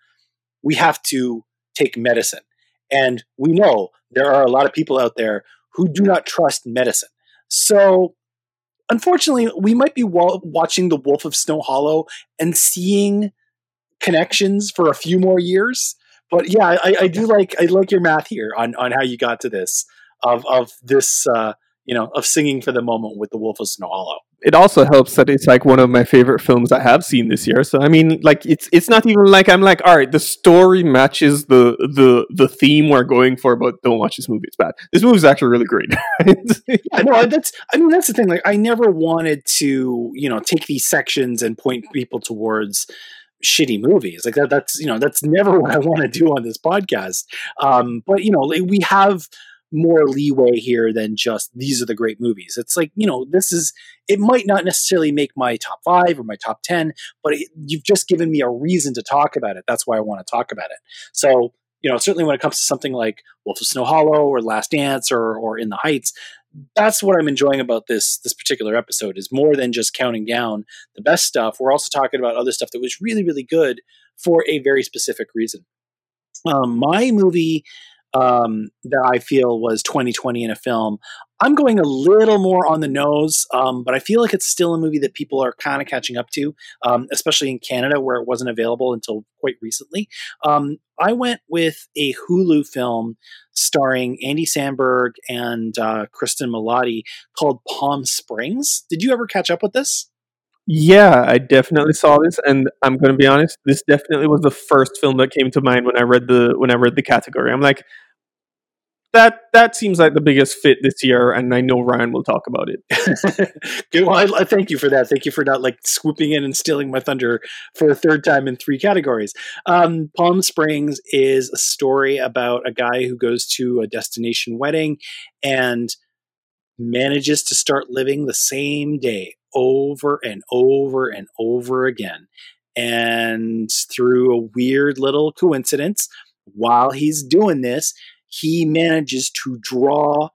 we have to take medicine, and we know there are a lot of people out there who do not trust medicine. So unfortunately, we might be wa- watching The Wolf of Snow Hollow and seeing connections for a few more years. But yeah, I, I do like I like your math here on on how you got to this of of this uh, you know of singing for the moment with The Wolf of Snow Hollow. it also helps that it's like one of my favorite films I have seen this year. So I mean, like it's it's not even like I'm like, all right, the story matches the the the theme we're going for, but don't watch this movie; it's bad. This movie is actually really great. yeah, no, that's I mean that's the thing. Like I never wanted to you know take these sections and point people towards shitty movies like that that's you know that's never what i want to do on this podcast um but you know like, we have more leeway here than just these are the great movies. It's like, you know, this is, it might not necessarily make my top five or my top 10, but it, you've just given me a reason to talk about it. That's why I want to talk about it. So, you know, certainly when it comes to something like Wolf of Snow Hollow or Last Dance or, or In the Heights, that's what I'm enjoying about this this particular episode is more than just counting down the best stuff. We're also talking about other stuff that was really, really good for a very specific reason. Um, my movie um, that I feel was 2020 in a film. I'm going a little more on the nose, um, but I feel like it's still a movie that people are kind of catching up to, um, especially in Canada where it wasn't available until quite recently. Um, I went with a Hulu film starring Andy Samberg and uh, Cristin Milioti called Palm Springs. Did you ever catch up with this? Yeah, I definitely saw this, and I'm going to be honest. This definitely was the first film that came to mind when I read the when I read the category. I'm like, that that seems like the biggest fit this year, and I know Ryan will talk about it. Good. Well, I, thank you for that. Thank you for not like swooping in and stealing my thunder for a third time in three categories. Um, Palm Springs is a story about a guy who goes to a destination wedding and manages to start living the same day over and over and over again. And through a weird little coincidence, while he's doing this, he manages to draw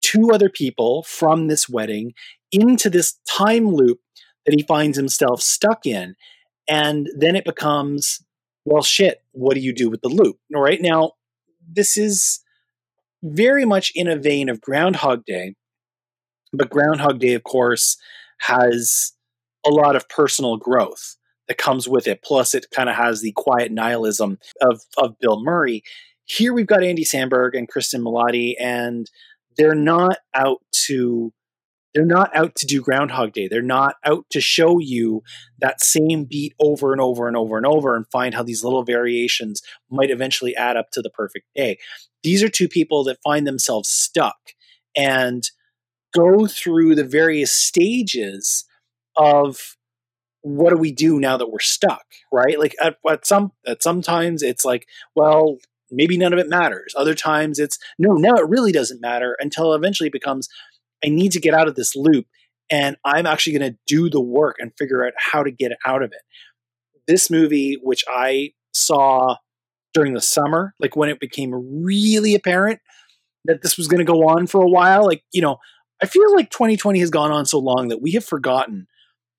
two other people from this wedding into this time loop that he finds himself stuck in. And then it becomes, well, shit, what do you do with the loop? All right. Now, this is very much in a vein of Groundhog Day, but Groundhog Day, of course, has a lot of personal growth that comes with it. Plus, it kind of has the quiet nihilism of, of Bill Murray. Here we've got Andy Samberg and Cristin Milioti, and they're not out to they're not out to do Groundhog Day. They're not out to show you that same beat over and over and over and over and find how these little variations might eventually add up to the perfect day. These are two people that find themselves stuck and go through the various stages of what do we do now that we're stuck right like at, at some at sometimes it's like well maybe none of it matters other times it's no now it really doesn't matter until eventually it becomes i need to get out of this loop and i'm actually going to do the work and figure out how to get out of it this movie which i saw during the summer like when it became really apparent that this was going to go on for a while like you know I feel like 2020 has gone on so long that we have forgotten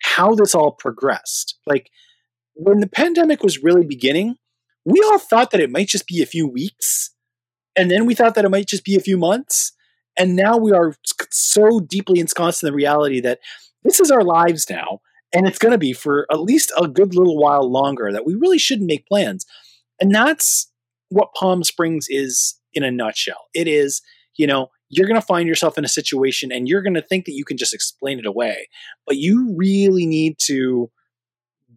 how this all progressed. Like when the pandemic was really beginning, we all thought that it might just be a few weeks. And then we thought that it might just be a few months. And now we are so deeply ensconced in the reality that this is our lives now. And it's going to be for at least a good little while longer that we really shouldn't make plans. And that's what Palm Springs is in a nutshell. It is, you know, you're going to find yourself in a situation and you're going to think that you can just explain it away. But you really need to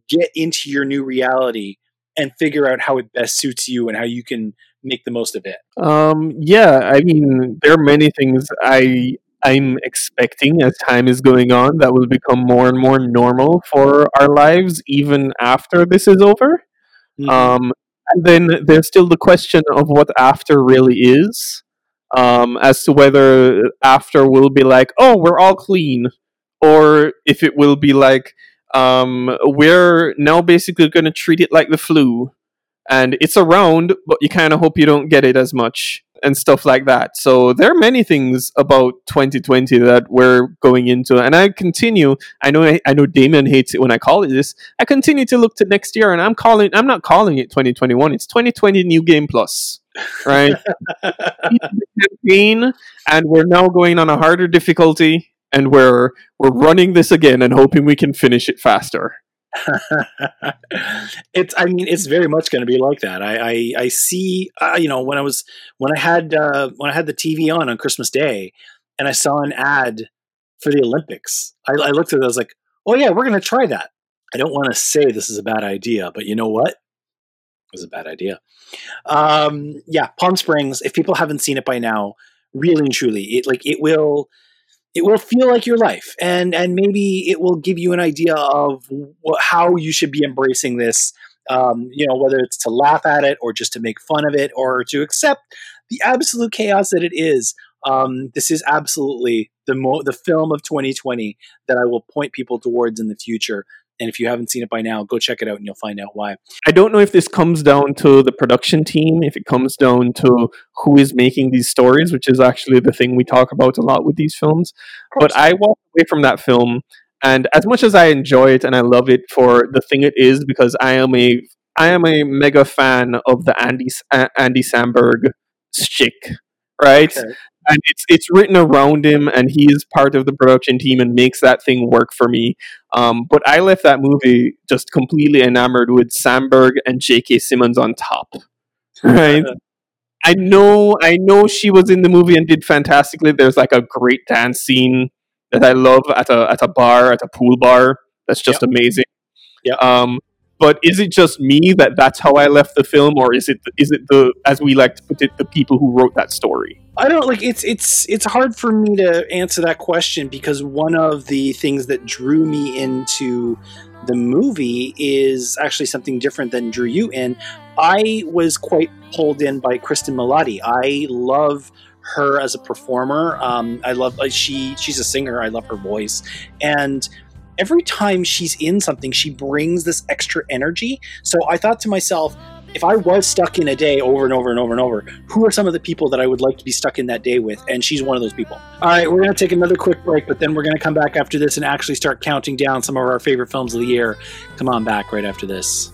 get into your new reality and figure out how it best suits you and how you can make the most of it. Um, yeah, I mean, there are many things I I'm expecting as time is going on that will become more and more normal for our lives even after this is over. Mm-hmm. Um, and then there's still the question of what after really is um, as to whether after will be like, oh, we're all clean, or if it will be like, um, we're now basically going to treat it like the flu, and it's around, but you kind of hope you don't get it as much and stuff like that. So there are many things about 2020 that we're going into, and I continue. I know I, I know Damon hates it when I call it this. I continue to look to next year, and I'm calling. I'm not calling it 2021. It's 2020 New Game Plus right? campaign, and we're now going on a harder difficulty, and we're we're running this again and hoping we can finish it faster. it's i mean it's very much going to be like that i i, I see uh, you know when i was when i had uh, when i had the tv on on christmas day and i saw an ad for the Olympics. I, I looked at it, I was like, oh yeah, we're going to try that. I don't want to say this is a bad idea, but you know what? It was a bad idea. Um, yeah, Palm Springs. If people haven't seen it by now, really and truly, it like it will it will feel like your life and and maybe it will give you an idea of wh- how you should be embracing this um, you know whether it's to laugh at it or just to make fun of it or to accept the absolute chaos that it is um, this is absolutely the mo- the film of 2020 that I will point people towards in the future. And if you haven't seen it by now, go check it out and you'll find out why. I don't know if this comes down to the production team, if it comes down to who is making these stories, which is actually the thing we talk about a lot with these films. But I walked away from that film, and as much as I enjoy it and I love it for the thing it is, because I am a I am a mega fan of the Andy uh, Andy Samberg stick, right? Okay and it's it's written around him, and he is part of the production team and makes that thing work for me. Um, but I left that movie just completely enamored with Samberg and J.K. Simmons on top. Right. I know, I know she was in the movie and did fantastically. There's like a great dance scene that I love at a at a bar, at a pool bar. That's just yep. amazing. Yeah. Um, but is it just me that that's how I left the film, or is it is it the as we like to put it, the people who wrote that story? I don't like it's it's it's hard for me to answer that question because one of the things that drew me into the movie is actually something different than drew you in. I was quite pulled in by Cristin Milioti. I love her as a performer. Um, I love uh, she she's a singer. I love her voice, and every time she's in something, she brings this extra energy. So I thought to myself, if I was stuck in a day over and over and over and over, who are some of the people that I would like to be stuck in that day with? And she's one of those people. All right, we're going to take another quick break, but then we're going to come back after this and actually start counting down some of our favorite films of the year. Come on back right after this.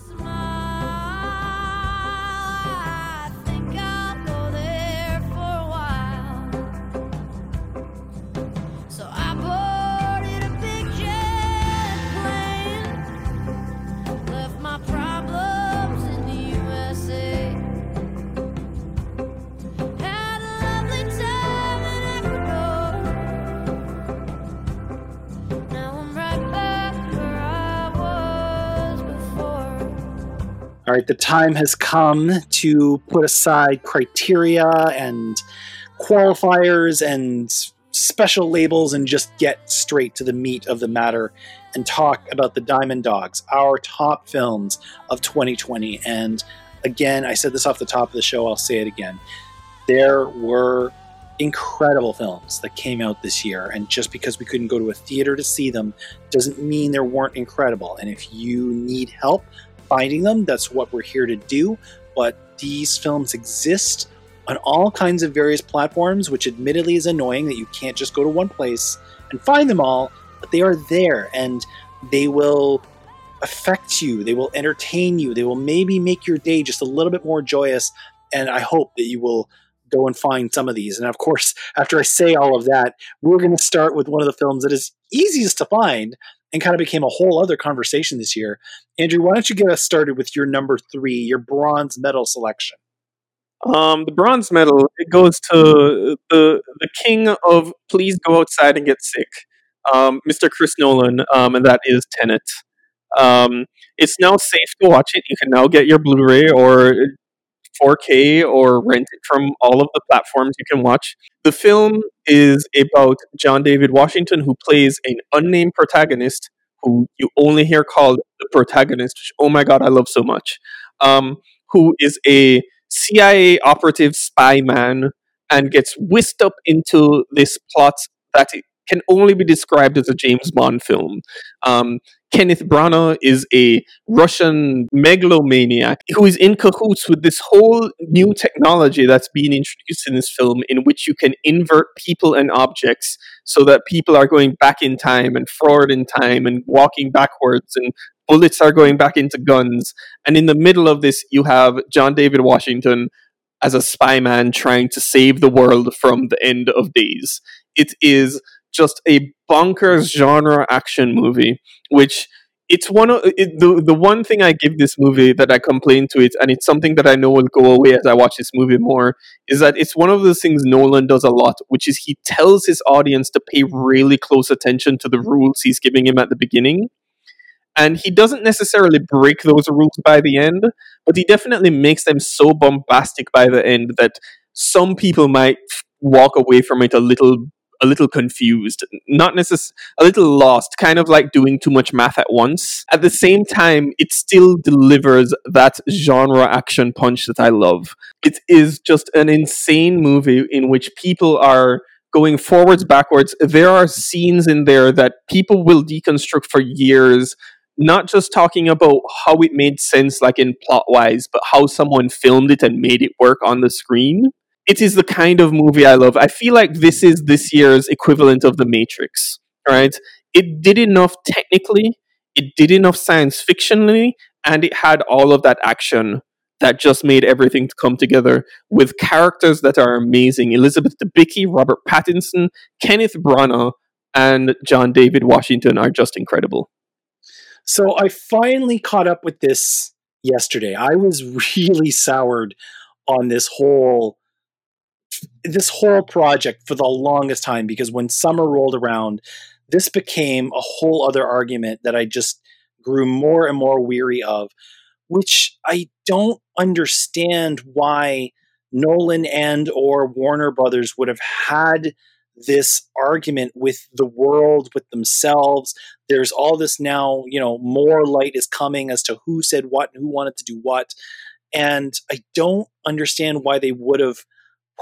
All right, the time has come to put aside criteria and qualifiers and special labels and just get straight to the meat of the matter and talk about the Diamond Dogs, our top films of 2020. And again, I said this off the top of the show, I'll say it again. There were incredible films that came out this year, and just because we couldn't go to a theater to see them doesn't mean there weren't incredible. And if you need help, finding them. That's what we're here to do. But these films exist on all kinds of various platforms, which admittedly is annoying that you can't just go to one place and find them all, but they are there and they will affect you. They will entertain you. They will maybe make your day just a little bit more joyous. And I hope that you will go and find some of these. And of course, after I say all of that, we're going to start with one of the films that is easiest to find and kind of became a whole other conversation this year. Andrew, why don't you get us started with your number three, your bronze medal selection? Um, the bronze medal it goes to the the king of please go outside and get sick, um, Mr. Chris Nolan, um, and that is Tenet. Um, it's now safe to watch it. You can now get your Blu-ray or 4K or rent it from all of the platforms you can watch. The film is about John David Washington, who plays an unnamed protagonist who you only hear called the protagonist, which, oh my god, I love so much, um, who is a CIA operative spy man and gets whisked up into this plot that can only be described as a James Bond film. Um, Kenneth Branagh is a Russian megalomaniac who is in cahoots with this whole new technology that's being introduced in this film, in which you can invert people and objects so that people are going back in time and forward in time and walking backwards and bullets are going back into guns. And in the middle of this, you have John David Washington as a spy man trying to save the world from the end of days. It is just a bonkers genre action movie, which it's one of it, the the one thing I give this movie that I complain to it, and it's something that I know will go away as I watch this movie more, is that it's one of those things Nolan does a lot, which is he tells his audience to pay really close attention to the rules he's giving him at the beginning. And he doesn't necessarily break those rules by the end, but he definitely makes them so bombastic by the end that some people might walk away from it a little a little confused, not necessarily a little lost, kind of like doing too much math at once. At the same time, it still delivers that genre action punch that I love. It is just an insane movie in which people are going forwards, backwards. There are scenes in there that people will deconstruct for years. Not just talking about how it made sense, like in plot wise, but how someone filmed it and made it work on the screen it is the kind of movie I love. I feel like this is this year's equivalent of The Matrix, right? It did enough technically, it did enough science fictionally, and it had all of that action that just made everything come together with characters that are amazing. Elizabeth Debicki, Robert Pattinson, Kenneth Branagh, and John David Washington are just incredible. So I finally caught up with this yesterday. I was really soured on this whole this whole project for the longest time because when summer rolled around, this became a whole other argument that I just grew more and more weary of, which I don't understand why Nolan and or Warner Brothers would have had this argument with the world with themselves. There's all this now you know more light is coming as to who said what and who wanted to do what. And i don't understand why they would have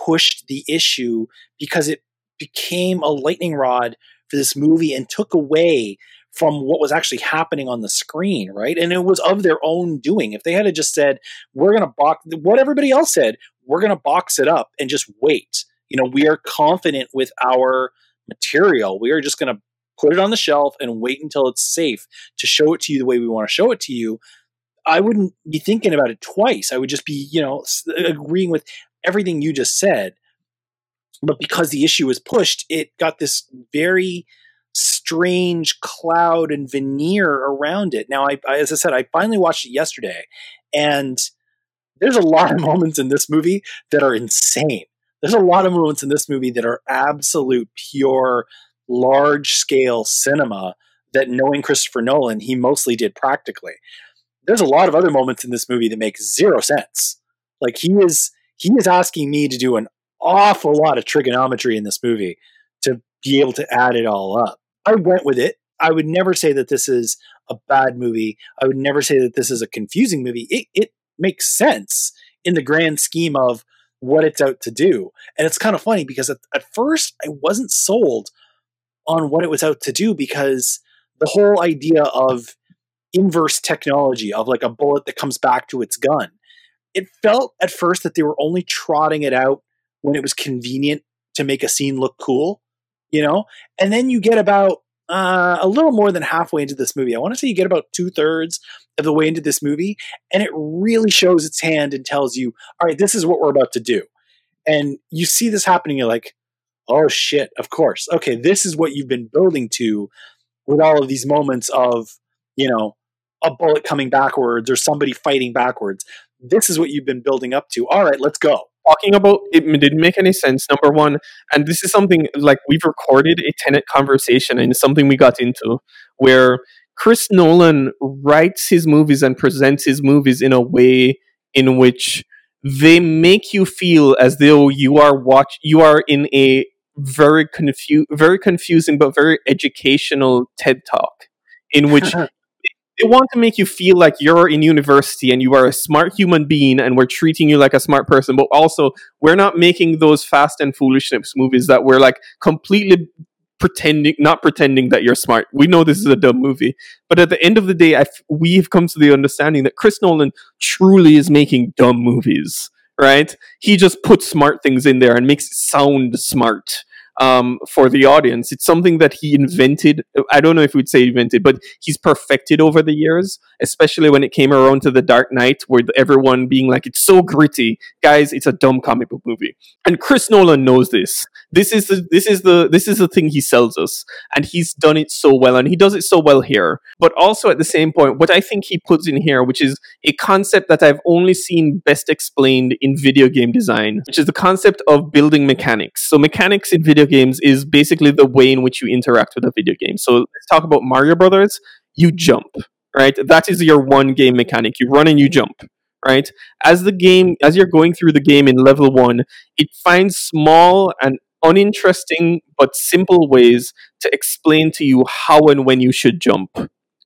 pushed the issue because it became a lightning rod for this movie and took away from what was actually happening on the screen, right? And it was of their own doing. If they had just said, we're going to box what everybody else said, we're going to box it up and just wait. You know, we are confident with our material. We are just going to put it on the shelf and wait until it's safe to show it to you the way we want to show it to you. I wouldn't be thinking about it twice. I would just be, you know, agreeing with everything you just said. But because the issue was pushed, it got this very strange cloud and veneer around it. Now, I, as I said, I finally watched it yesterday, and there's a lot of moments in this movie that are insane. There's a lot of moments in this movie that are absolute pure large scale cinema that knowing Christopher Nolan, he mostly did practically. There's a lot of other moments in this movie that make zero sense. Like he is he is asking me to do an awful lot of trigonometry in this movie to be able to add it all up. I went with it. I would never say that this is a bad movie. I would never say that this is a confusing movie. It, it makes sense in the grand scheme of what it's out to do. And it's kind of funny because at, at first I wasn't sold on what it was out to do because the whole idea of inverse technology, of like a bullet that comes back to its gun, it felt at first that they were only trotting it out when it was convenient to make a scene look cool, you know? And then you get about uh, a little more than halfway into this movie. I want to say you get about two thirds of the way into this movie, and it really shows its hand and tells you, all right, this is what we're about to do. And you see this happening, you're like, oh shit, of course. Okay, this is what you've been building to with all of these moments of, you know, a bullet coming backwards or somebody fighting backwards this is what you've been building up to. All right, let's go. Talking about it didn't make any sense, number one. And this is something like we've recorded a Tenet conversation and it's something we got into where Chris Nolan writes his movies and presents his movies in a way in which they make you feel as though you are watch you are in a very confu- very confusing but very educational TED talk in which they want to make you feel like you're in university and you are a smart human being and we're treating you like a smart person but also we're not making those fast and foolishness movies that we're like completely pretending not pretending that you're smart. We know this is a dumb movie. But at the end of the day we've come to the understanding that chris nolan truly is making dumb movies right? He just puts smart things in there and makes it sound smart um, for the audience. It's something that he invented. I don't know if we'd say invented, but he's perfected over the years, especially when it came around to The Dark Knight, where everyone being like, it's so gritty. Guys, it's a dumb comic book movie. And Chris Nolan knows this. This is the this is the this is the thing he sells us. And he's done it so well, and he does it so well here. But also at the same point, what I think he puts in here, which is a concept that I've only seen best explained in video game design, which is the concept of building mechanics. So mechanics in video games is basically the way in which you interact with a video game. So let's talk about Mario Brothers. You jump, right? That is your one game mechanic. You run and you jump, right? As the game, as you're going through the game in level one, it finds small and uninteresting but simple ways to explain to you how and when you should jump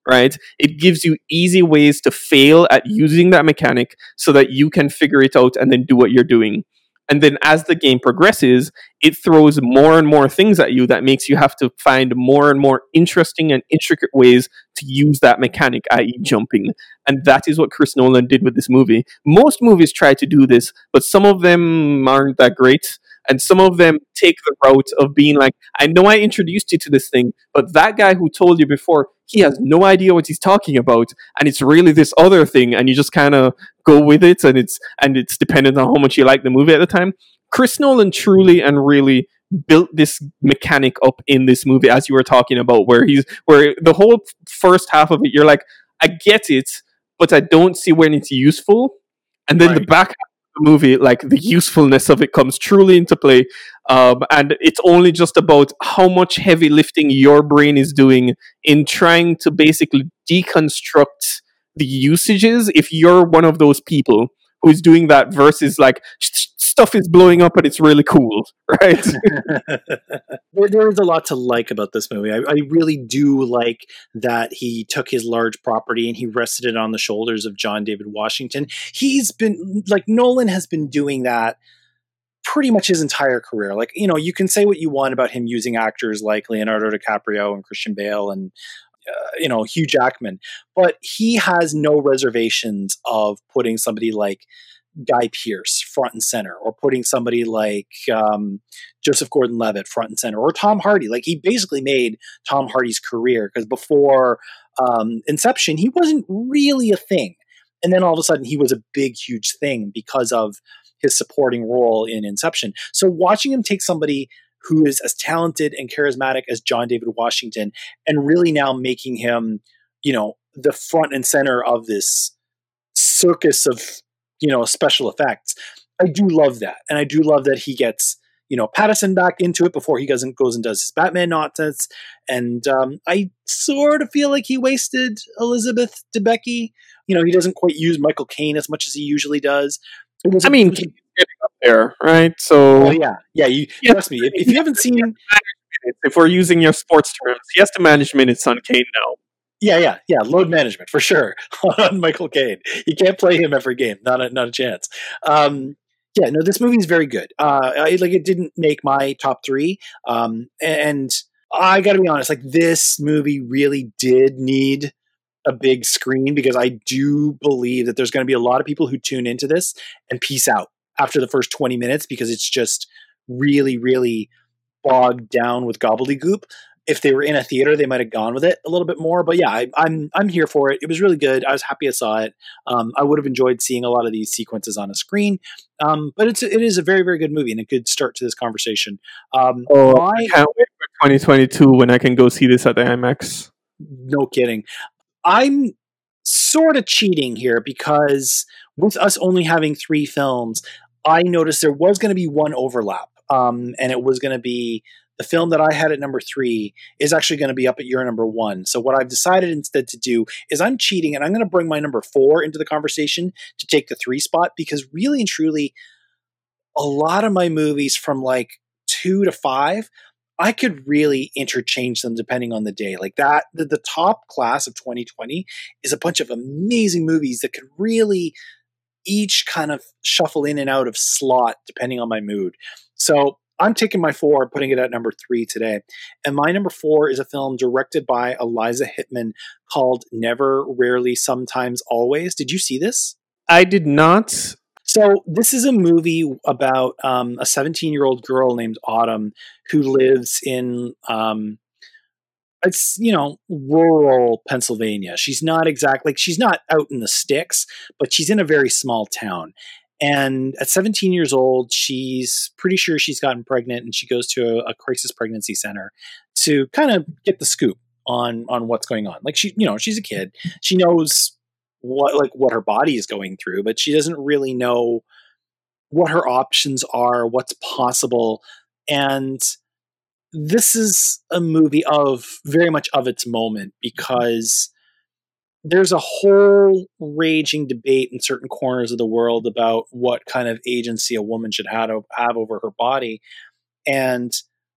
right? It gives you easy ways to fail at using that mechanic so that you can figure it out and then do what you're doing. And then as the game progresses, it throws more and more things at you that makes you have to find more and more interesting and intricate ways to use that mechanic, i.e., jumping. And that is what Chris Nolan did with this movie. Most movies try to do this, but some of them aren't that great. And some of them take the route of being like, I know I introduced you to this thing, but that guy who told you before, he has no idea what he's talking about. And it's really this other thing. And you just kind of go with it. And it's, and it's dependent on how much you like the movie at the time. Chris Nolan truly and really built this mechanic up in this movie, as you were talking about, where he's, where the whole first half of it, you're like, I get it, but I don't see when it's useful. And then right. the back the movie, like the usefulness of it comes truly into play. Um, and it's only just about how much heavy lifting your brain is doing in trying to basically deconstruct the usages if you're one of those people who's doing that versus like stuff is blowing up and it's really cool, right? there, there is a lot to like about this movie. I, I, really do like that he took his large property and he rested it on the shoulders of John David Washington. He's been like Nolan has been doing that pretty much his entire career. Like, you know, you can say what you want about him using actors like Leonardo DiCaprio and Christian Bale and uh, you know Hugh Jackman, but he has no reservations of putting somebody like Guy Pearce front and center, or putting somebody like um, Joseph Gordon-Levitt front and center, or Tom Hardy. Like he basically made Tom Hardy's career because before um, Inception, he wasn't really a thing, and then all of a sudden he was a big, huge thing because of his supporting role in Inception. So watching him take somebody who is as talented and charismatic as John David Washington, and really now making him, you know, the front and center of this circus of you know special effects. I do love that, and I do love that he gets you know Pattinson back into it before he goes and goes and does his Batman nonsense. And um, I sort of feel like he wasted Elizabeth Debicki. You know, he doesn't quite use Michael Caine as much as he usually does. I mean, getting up there, right? So, oh, yeah, yeah. You yeah. trust me. If, if you haven't seen, if we're using your sports terms, he has to manage minutes on Caine now. Yeah, yeah, yeah. Load management for sure on Michael Caine. You can't play him every game. Not a not a chance. Um, yeah, no, this movie is very good. Uh, I, like it didn't make my top three, um, and I got to be honest. Like this movie really did need a big screen because I do believe that there's going to be a lot of people who tune into this and peace out after the first 20 minutes because it's just really, really bogged down with gobbledygook if they were in a theater, they might have gone with it a little bit more. But yeah, I, am I'm, I'm here for it. It was really good. I was happy I saw it. Um, I would have enjoyed seeing a lot of these sequences on a screen. Um, but it's it is a very very good movie and a good start to this conversation. Um, oh, I can't wait for 2022 when I can go see this at the IMAX. No kidding. I'm sort of cheating here because with us only having three films, I noticed there was going to be one overlap. Um, and it was going to be the film that I had at number three is actually going to be up at your number one. So what I've decided instead to do is I'm cheating and I'm going to bring my number four into the conversation to take the three spot because really and truly, a lot of my movies from like two to five, I could really interchange them depending on the day. Like that, the, the top class of 2020 is a bunch of amazing movies that could really each kind of shuffle in and out of slot depending on my mood. So I'm taking my four, putting it at number three today. And my number four is a film directed by Eliza Hittman called Never, Rarely, Sometimes, Always. Did you see this? I did not. So this is a movie about um, a 17 year old girl named Autumn who lives in um, it's you know rural Pennsylvania. She's not exactly like she's not out in the sticks, but she's in a very small town. And at 17 years old, she's pretty sure she's gotten pregnant, and she goes to a, a crisis pregnancy center to kind of get the scoop on on what's going on. Like she, you know, she's a kid. She knows what like what her body is going through, but she doesn't really know what her options are, what's possible, and this is a movie of very much of its moment because there's a whole raging debate in certain corners of the world about what kind of agency a woman should have, have over her body. And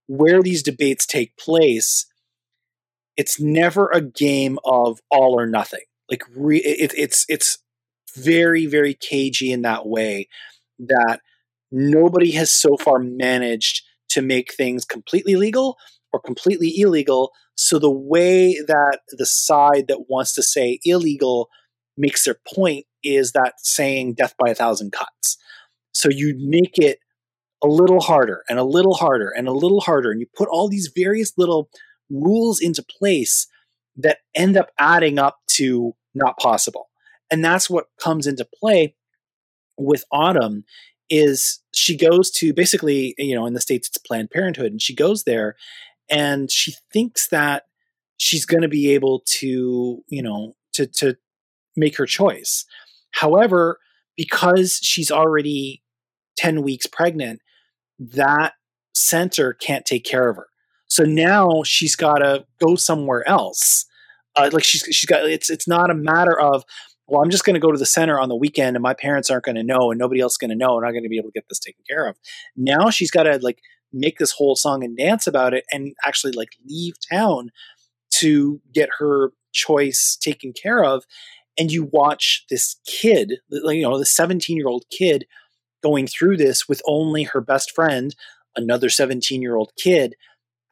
where these debates take place it's never a game of all or nothing. Like re- it, it's it's very very cagey in that way that nobody has so far managed to make things completely legal or completely illegal. So the way that the side that wants to say illegal makes their point is that saying death by a thousand cuts. So you make it a little harder and a little harder and a little harder, and you put all these various little rules into place that end up adding up to not possible. And that's what comes into play with Autumn is she goes to basically, you know, in the States, it's Planned Parenthood, and she goes there and she thinks that she's going to be able to, you know, to, to make her choice. However, because she's already 10 weeks pregnant, that center can't take care of her. So now she's got to go somewhere else. Uh, like she's she's got it's it's not a matter of well, I'm just going to go to the center on the weekend and my parents aren't going to know and nobody else is going to know and I'm going to be able to get this taken care of. Now she's got to like make this whole song and dance about it and actually like leave town to get her choice taken care of. And you watch this kid, you know, the 17 year old kid going through this with only her best friend, another 17 year old kid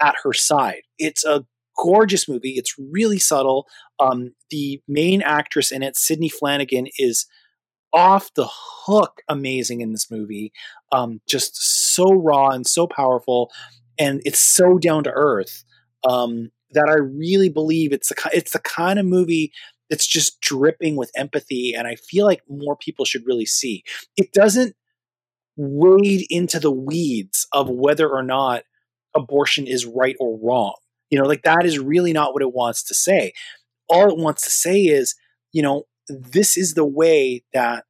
at her side. It's a gorgeous movie. It's really subtle. Um, the main actress in it, Sidney Flanigan is off the hook amazing in this movie. Um, just so raw and so powerful, and it's so down to earth um, that I really believe it's the it's the kind of movie that's just dripping with empathy, and I feel like more people should really see. It doesn't wade into the weeds of whether or not abortion is right or wrong. You know, like that is really not what it wants to say. All it wants to say is, you know, this is the way that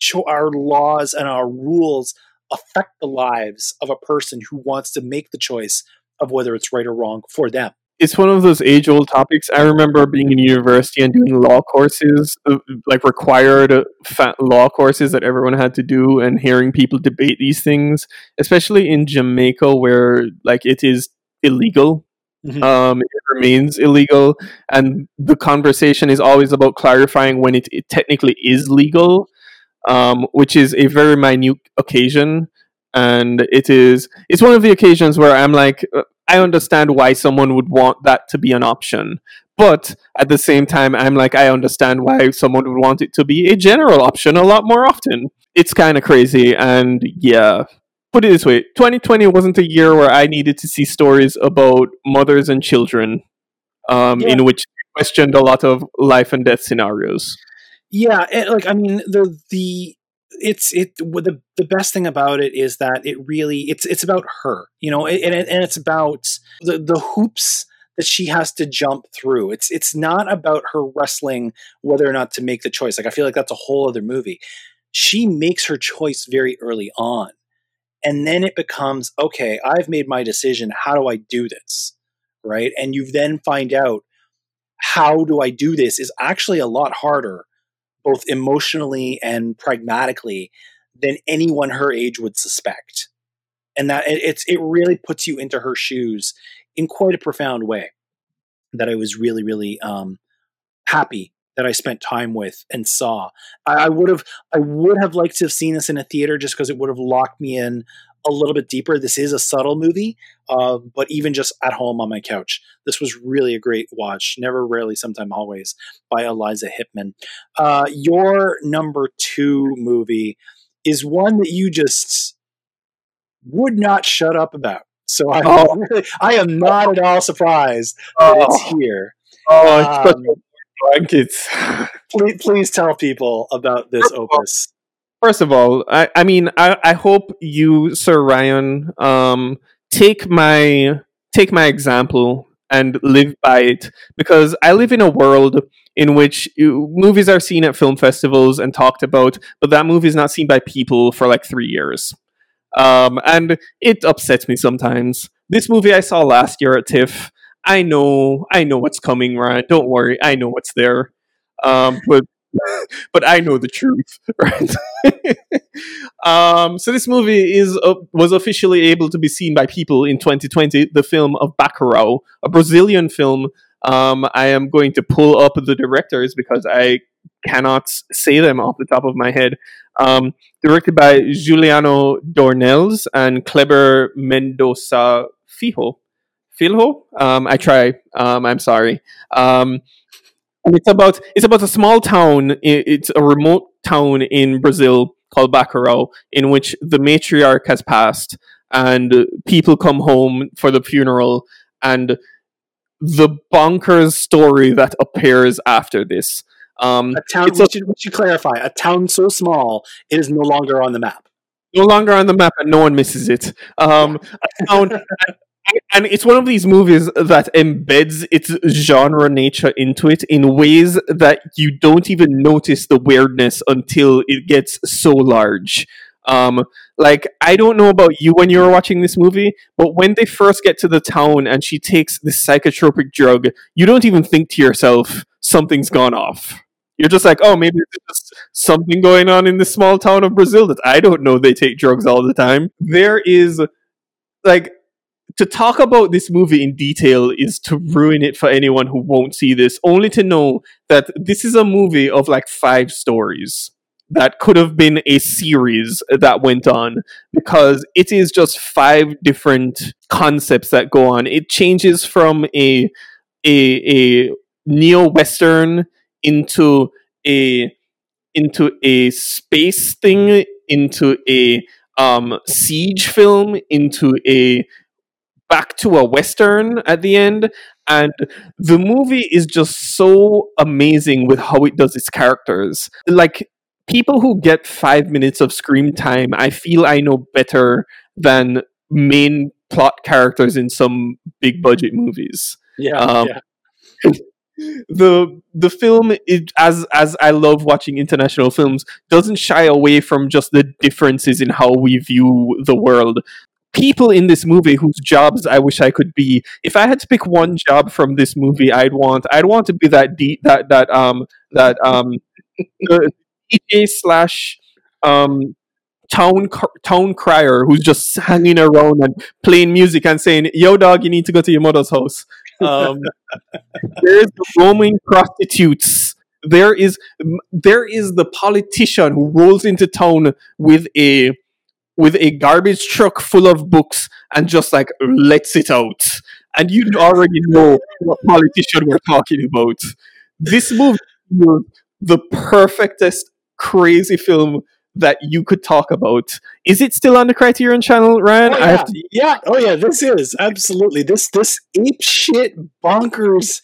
cho- our laws and our rules affect the lives of a person who wants to make the choice of whether it's right or wrong for them. It's one of those age old topics. I remember being in university and doing law courses, uh, like required uh, law courses that everyone had to do, and hearing people debate these things, especially in Jamaica, where like it is illegal Mm-hmm. Um, it remains illegal, and the conversation is always about clarifying when it, it technically is legal, um, which is a very minute occasion, and it is it's one of the occasions where I'm like, uh, I understand why someone would want that to be an option, but at the same time, I'm like, I understand why someone would want it to be a general option a lot more often. It's kind of crazy, and yeah, put it this way 2020 wasn't a year where I needed to see stories about mothers and children um, yeah. in which questioned a lot of life and death scenarios. Yeah, it, like I mean the the it's it the the best thing about it is that it really it's it's about her, you know, and and it's about the the hoops that she has to jump through. It's it's not about her wrestling whether or not to make the choice. Like I feel like that's a whole other movie. She makes her choice very early on. And then it becomes, okay, I've made my decision. How do I do this? Right. And you then find out how do I do this is actually a lot harder, both emotionally and pragmatically, than anyone her age would suspect. And that it's it really puts you into her shoes in quite a profound way that I was really, really um, happy that I spent time with and saw. I, I would have I would have liked to have seen this in a theater just because it would have locked me in a little bit deeper. This is a subtle movie, uh, but even just at home on my couch, this was really a great watch. Never, rarely, sometime, always by Eliza Hittman. Uh, your number two movie is one that you just would not shut up about. So I, oh. I am not at all surprised that oh. it's here. Oh, um, blankets. please, please tell people about this opus. First of all, I, I mean, I, I hope you, Sir Ryan, um, take my take my example and live by it because I live in a world in which you, movies are seen at film festivals and talked about, but that movie is not seen by people for like three years. Um, and it upsets me sometimes. This movie I saw last year at TIFF, I know, I know what's coming, Ryan. Don't worry, I know what's there. Um, but but I know the truth, right? um, so this movie is uh, was officially able to be seen by people in 2020. The film of Bacurau, a Brazilian film. Um, I am going to pull up the directors because I cannot say them off the top of my head. Um, directed by Juliano Dornelles and Kleber Mendoza Fijo. Filho? Um, I try. Um, I'm sorry. Um, it's about it's about a small town. It's a remote town in Brazil called Bacurau, in which the matriarch has passed, and people come home for the funeral, and the bonkers story that appears after this. Um, a town. We, a, should, we should clarify. A town so small it is no longer on the map. No longer on the map, and no one misses it. Um, a town. and it's one of these movies that embeds its genre nature into it in ways that you don't even notice the weirdness until it gets so large. Um, like I don't know about you when you were watching this movie, but when they first get to the town and she takes this psychotropic drug, you don't even think to yourself something's gone off. You're just like, oh, maybe there's something going on in this small town of Brazil that I don't know. They take drugs all the time. There is like to talk about this movie in detail is to ruin it for anyone who won't see this, only to know that this is a movie of like five stories that could have been a series that went on because it is just five different concepts that go on. It changes from a a, a neo western into a into a space thing into a um, siege film into a back to a western at the end and the movie is just so amazing with how it does its characters. Like people who get 5 minutes of screen time i feel i know better than main plot characters in some big budget movies. Yeah, um, yeah. the the film it, as as I love watching international films doesn't shy away from just the differences in how we view the world people in this movie whose jobs I wish I could be. If I had to pick one job from this movie, I'd want I'd want to be that D, that that um that um DJ slash um town town crier who's just hanging around and playing music and saying, "Yo, dog, you need to go to your mother's house." Um, there's the roaming prostitutes. There is there is the politician who rolls into town with a with a garbage truck full of books and just like lets it out. And you already know what politician we're talking about. This movie is the perfectest crazy film that you could talk about. Is it still on the Criterion channel, Ryan? Oh, yeah. To- yeah, oh yeah, this is absolutely this this ape shit bonkers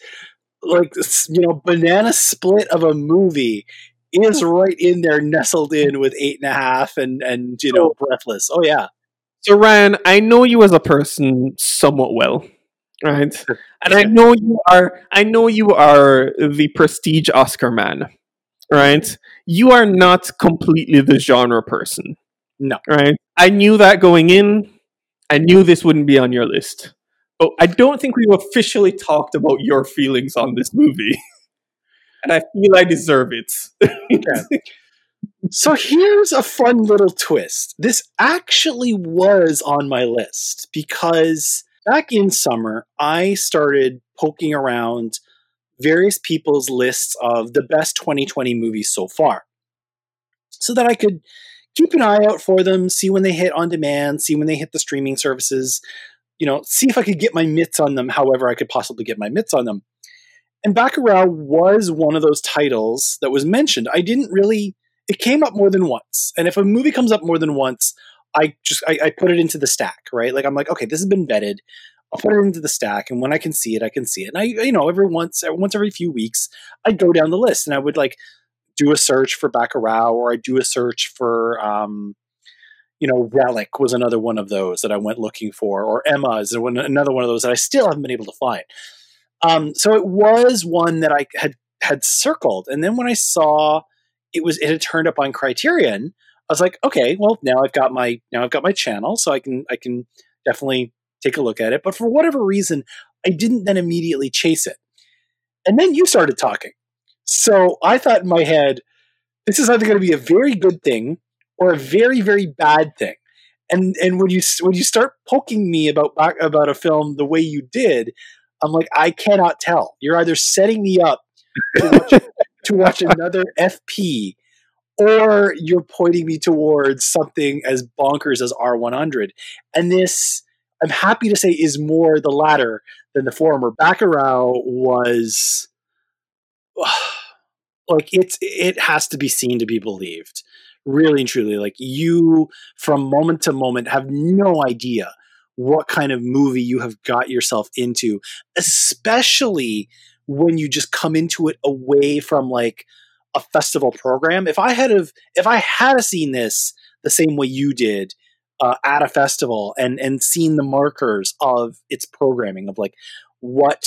like you know banana split of a movie is right in there, nestled in with eight and a half and and you know breathless. Oh yeah. So Ryan, I know you as a person somewhat well, right? And I know you are. I know you are the prestige Oscar man, right? You are not completely the genre person. No. Right? I knew that going in. I knew this wouldn't be on your list. But I don't think we've officially talked about your feelings on this movie. and I feel I deserve it. So here's a fun little twist. This actually was on my list because back in summer, I started poking around various people's lists of the best 2020 movies so far so that I could keep an eye out for them, see when they hit on demand, see when they hit the streaming services, you know, see if I could get my mitts on them however I could possibly get my mitts on them. And Bacurau was one of those titles that was mentioned. I didn't really it came up more than once. And if a movie comes up more than once, I just I, I put it into the stack, right? Like I'm like, okay, this has been vetted. I'll put it into the stack, and when I can see it, I can see it. And I, you know, every once once every few weeks, I'd go down the list and I would like do a search for Bacurau, or I do a search for, um, you know, Relic was another one of those that I went looking for, or Emma is another one of those that I still haven't been able to find. Um, so it was one that I had had circled, and then when I saw it was it had turned up on Criterion, I was like, okay, well now I've got my now I've got my channel, so I can I can definitely take a look at it. But for whatever reason, I didn't then immediately chase it. And then you started talking. So I thought in my head, this is either going to be a very good thing or a very, very bad thing. And and when you when you start poking me about about a film the way you did, I'm like, I cannot tell. You're either setting me up to watch, to watch another FP, or you're pointing me towards something as bonkers as R100. And this I'm happy to say is more the latter than the former. Bacurau was like it's it has to be seen to be believed. Really and truly, like you from moment to moment have no idea what kind of movie you have got yourself into, especially when you just come into it away from like a festival program. If I had have if I had seen this the same way you did, uh, at a festival and and seen the markers of its programming of like what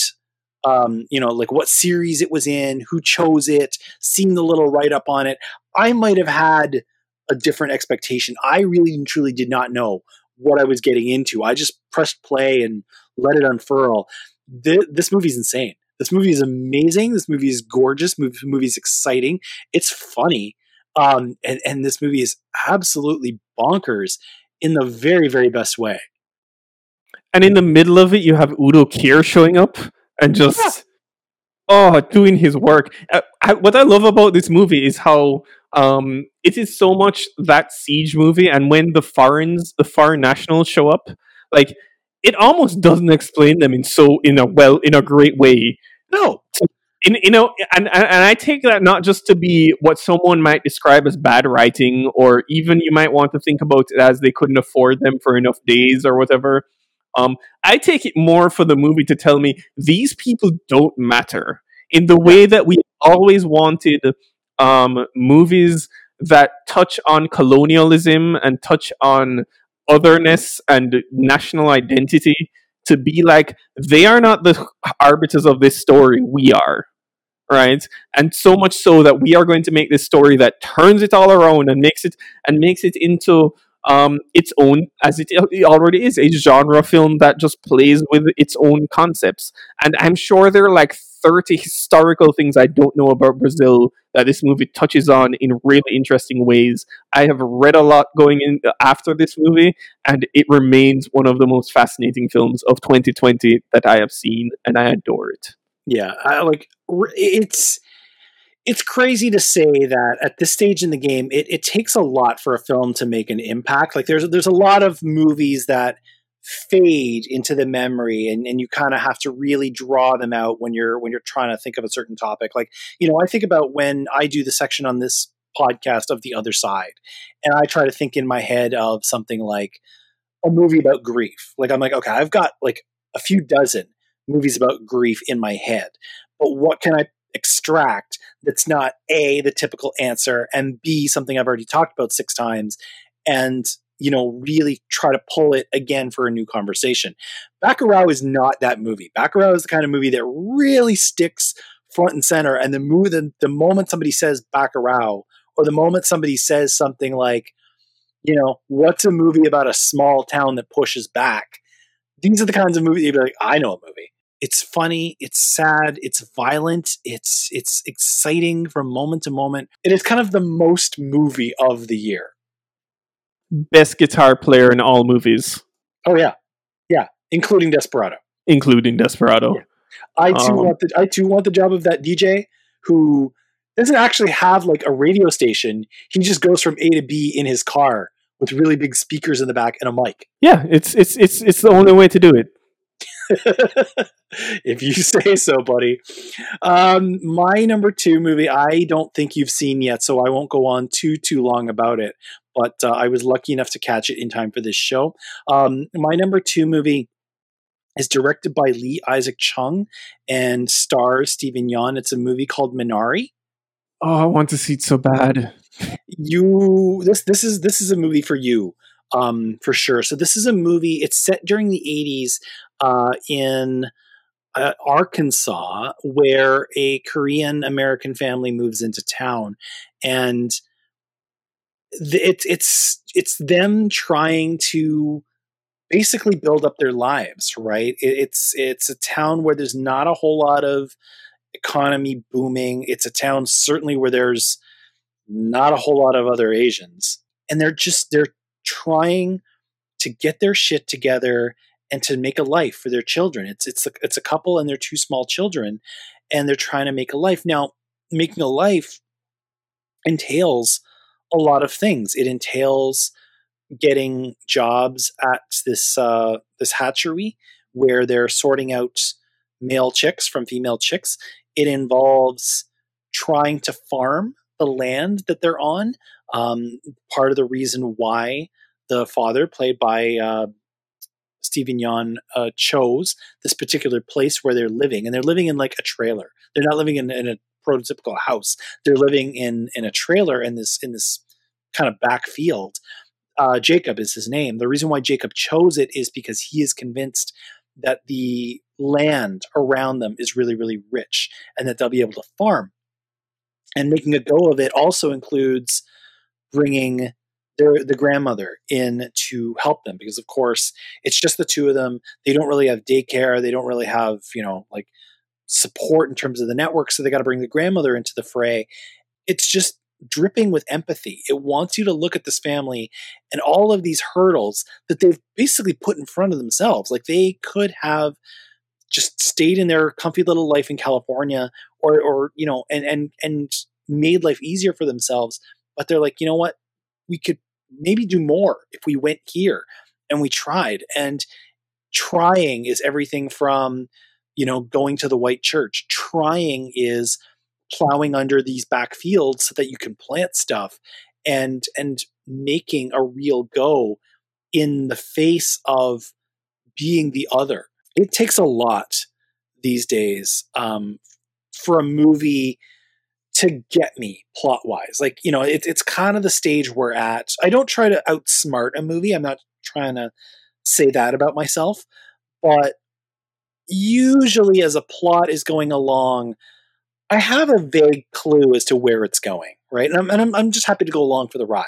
um, you know like what series it was in who chose it seen the little write up on it i might have had a different expectation i really and truly did not know what i was getting into. I just pressed play and let it unfurl. Th- this movie's insane. This movie is amazing. This movie is gorgeous. This movie is exciting. It's funny. Um, and, and this movie is absolutely bonkers in the very, very best way. And in the middle of it, you have Udo Kier showing up and just. Oh, doing his work. Uh, I, what I love about this movie is how um, it is so much that siege movie, and when the foreigners, the foreign nationals show up, like it almost doesn't explain them in so in a well in a great way. No, in, you know, and, and I take that not just to be what someone might describe as bad writing, or even you might want to think about it as they couldn't afford them for enough days or whatever. Um, I take it more for the movie to tell me these people don't matter. In the way that we always wanted um, movies that touch on colonialism and touch on otherness and national identity to be like they are not the arbiters of this story we are right? And so much so that we are going to make this story that turns it all around and makes it and makes it into um, its own as it already is a genre film that just plays with its own concepts. And i'm sure there are like 30 historical things i don't know about brazil that this movie touches on in really interesting ways. I have read a lot going in after this movie and it remains one of the most fascinating films of 2020 that i have seen and i adore it. Yeah, I, like it's it's crazy to say that at this stage in the game, it, it takes a lot for a film to make an impact. Like there's there's a lot of movies that fade into the memory and, and you kind of have to really draw them out when you're when you're trying to think of a certain topic. Like, you know, I think about when I do the section on this podcast of the other side and I try to think in my head of something like a movie about grief. Like I'm like, okay, I've got like a few dozen movies about grief in my head. But what can I extract that's not A, the typical answer, and B, something I've already talked about six times, and you know, really try to pull it again for a new conversation. Bacurau is not that movie. Bacurau is the kind of movie that really sticks front and center. And the move, the, the moment somebody says Bacurau, or the moment somebody says something like, you know, what's a movie about a small town that pushes back? These are the kinds of movies you'd be like, I know a movie it's funny it's sad it's violent it's it's exciting from moment to moment it is kind of the most movie of the year best guitar player in all movies oh yeah yeah including desperado including desperado yeah. i too um, want the i too want the job of that dj who doesn't actually have like a radio station. He just goes from A to B in his car with really big speakers in the back and a mic. Yeah, it's it's it's it's the only way to do it. if you say so, buddy. Um, my number two movie, I don't think you've seen yet, so I won't go on too too long about it. But uh, I was lucky enough to catch it in time for this show. Um, my number two movie is directed by Lee Isaac Chung and stars Steven Yeun. It's a movie called Minari. Oh, I want to see it so bad. You this this is this is a movie for you um, for sure. So this is a movie. It's set during the '80s uh, in uh, Arkansas, where a Korean American family moves into town, and th- it's it's it's them trying to basically build up their lives. Right? It, it's it's a town where there's not a whole lot of economy booming. It's a town certainly where there's not a whole lot of other Asians, and they're just they're trying to get their shit together and to make a life for their children. It's it's a, it's a couple and their two small children, and they're trying to make a life. Now, making a life entails a lot of things. It entails getting jobs at this uh, this hatchery where they're sorting out male chicks from female chicks. It involves trying to farm the land that they're on. Um, part of the reason why the father, played by uh, Steven Yeun, uh, chose this particular place where they're living, and they're living in like a trailer. They're not living in, in a prototypical house. They're living in in a trailer in this in this kind of back field. Uh, Jacob is his name. The reason why Jacob chose it is because he is convinced that the land around them is really, really rich and that they'll be able to farm. And making a go of it also includes bringing their the grandmother in to help them because of course it's just the two of them. They don't really have daycare. They don't really have you know like support in terms of the network so they got to bring the grandmother into the fray. It's just dripping with empathy. It wants you to look at this family and all of these hurdles that they've basically put in front of themselves. Like they could have just stayed in their comfy little life in california or or you know and and and made life easier for themselves but they're like you know what we could maybe do more if we went here and we tried. And trying is everything from, you know, going to the white church. Trying is plowing under these back fields so that you can plant stuff and and making a real go in the face of being the other. It takes a lot these days um, for a movie to get me plot wise. Like, you know, it, it's kind of the stage we're at. I don't try to outsmart a movie. I'm not trying to say that about myself. But usually, as a plot is going along, I have a vague clue as to where it's going, right? And I'm, and I'm, I'm just happy to go along for the ride.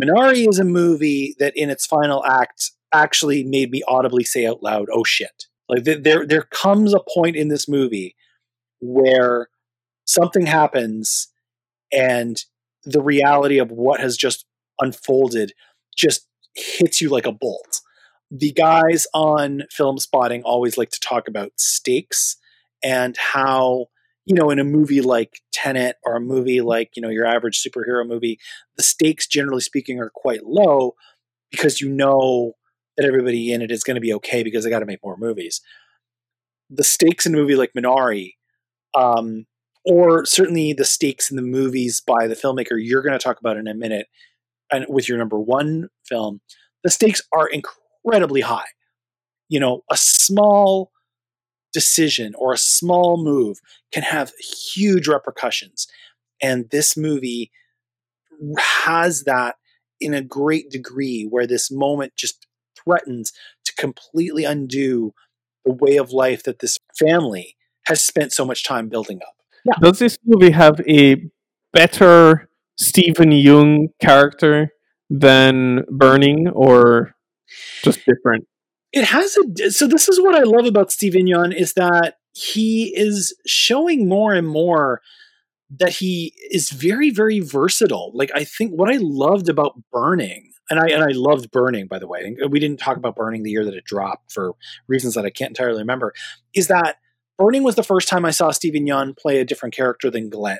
Minari is a movie that, in its final act, actually made me audibly say out loud, "Oh shit!" Like there, there comes a point in this movie where something happens and the reality of what has just unfolded just hits you like a bolt. The guys on Filmspotting always like to talk about stakes and how, you know, in a movie like Tenet or a movie like, you know, your average superhero movie, the stakes, generally speaking, are quite low because you know that everybody in it is going to be okay because they got to make more movies. The stakes in a movie like Minari um, or certainly the stakes in the movies by the filmmaker you're going to talk about in a minute and with your number one film the stakes are incredibly high you know a small decision or a small move can have huge repercussions and this movie has that in a great degree where this moment just threatens to completely undo the way of life that this family has spent so much time building up yeah. Does this movie have a better Steven Yeun character than Burning, or just different? It has a. So this is what I love about Steven Yeun is that he is showing more and more that he is very very versatile. Like I think what I loved about Burning and I and I loved Burning, by the way. Uh, we didn't talk about Burning the year that it dropped for reasons that I can't entirely remember. Is that Burning was the first time I saw Steven Yeun play a different character than Glenn.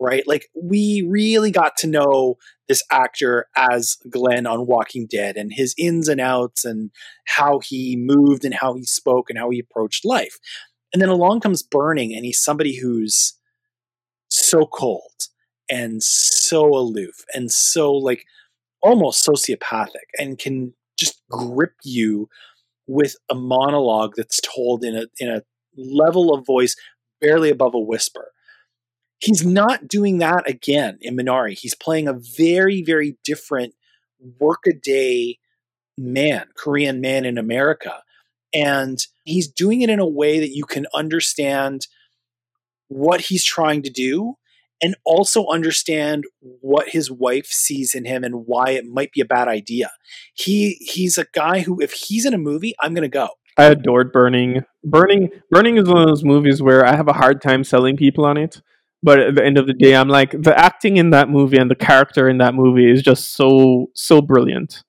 right? Like we really got to know this actor as Glenn on Walking Dead and his ins and outs and how he moved and how he spoke and how he approached life. And then along comes Burning, and he's somebody who's so cold and so aloof and so like almost sociopathic and can just grip you with a monologue that's told in a in a level of voice barely above a whisper. He's not doing that again in Minari. He's playing a very, very different workaday man, Korean man in America. And he's doing it in a way that you can understand what he's trying to do and also understand what his wife sees in him and why it might be a bad idea. He he's a guy who if he's in a movie, I'm going to go. I adored Burning. Burning Burning is one of those movies where I have a hard time selling people on it. But at the end of the day, I'm like the acting in that movie and the character in that movie is just so so brilliant.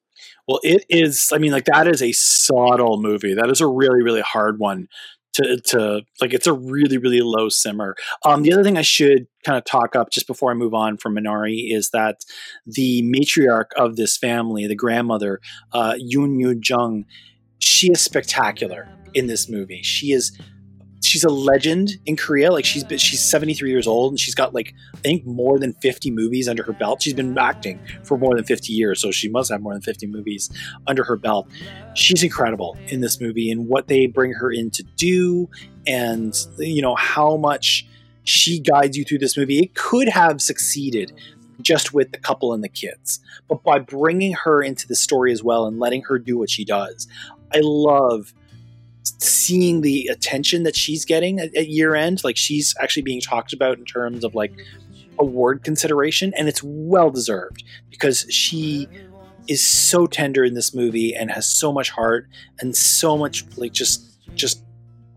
Well, it is. I mean, like that is a subtle movie. That is a really, really hard one to to like. It's a really, really low simmer. Um, the other thing I should kind of talk up just before I move on from Minari is that the matriarch of this family, the grandmother, uh, Youn Yuh-jung, she is spectacular in this movie. She is she's a legend in Korea. Like she's she's 73 years old and she's got like I think more than 50 movies under her belt. She's been acting for more than 50 years, so she must have more than 50 movies under her belt. She's incredible in this movie and what they bring her in to do and you know how much she guides you through this movie. It could have succeeded just with the couple and the kids, but by bringing her into the story as well and letting her do what she does, I love seeing the attention that she's getting at, at year end. Like she's actually being talked about in terms of like award consideration, and it's well deserved because she is so tender in this movie and has so much heart and so much like just just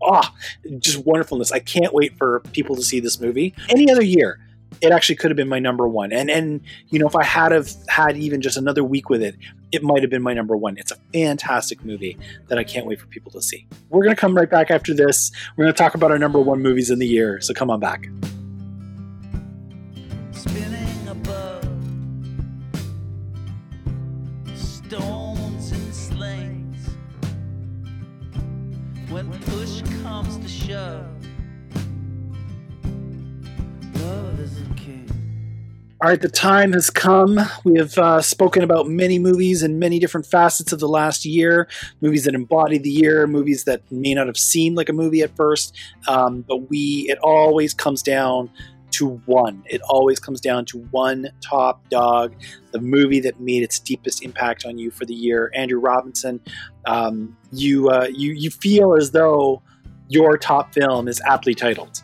ah just wonderfulness. I can't wait for people to see this movie. Any other year, it actually could have been my number one. And and you know, if I had have had even just another week with it, it might have been my number one. It's a fantastic movie that I can't wait for people to see. We're gonna come right back after this. We're gonna talk about our number one movies in the year. So come on back. Spinning above stones and slings when push comes to shove All right, the time has come. We have uh, spoken about many movies and many different facets of the last year. Movies that embody the year, movies that may not have seemed like a movie at first, um, but we it always comes down to one. It always comes down to one top dog, the movie that made its deepest impact on you for the year. Andrew Robinson, um, you uh, you you feel as though your top film is aptly titled.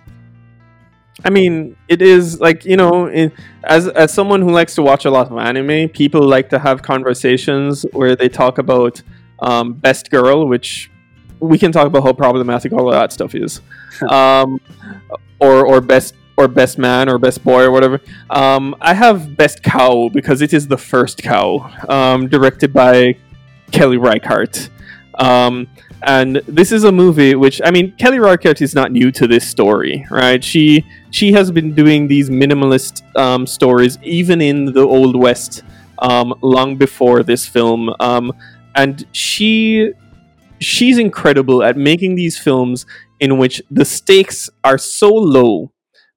I mean, it is like you know, in, as as someone who likes to watch a lot of anime, people like to have conversations where they talk about um, best girl, which we can talk about how problematic all of that stuff is, um, or or best or best man or best boy or whatever. Um, I have best cow because it is the first cow, um, directed by Kelly Reichardt. Um, and this is a movie which, I mean, Kelly Reichardt is not new to this story, right? She she has been doing these minimalist um, stories even in the Old West um, long before this film, um, and she she's incredible at making these films in which the stakes are so low,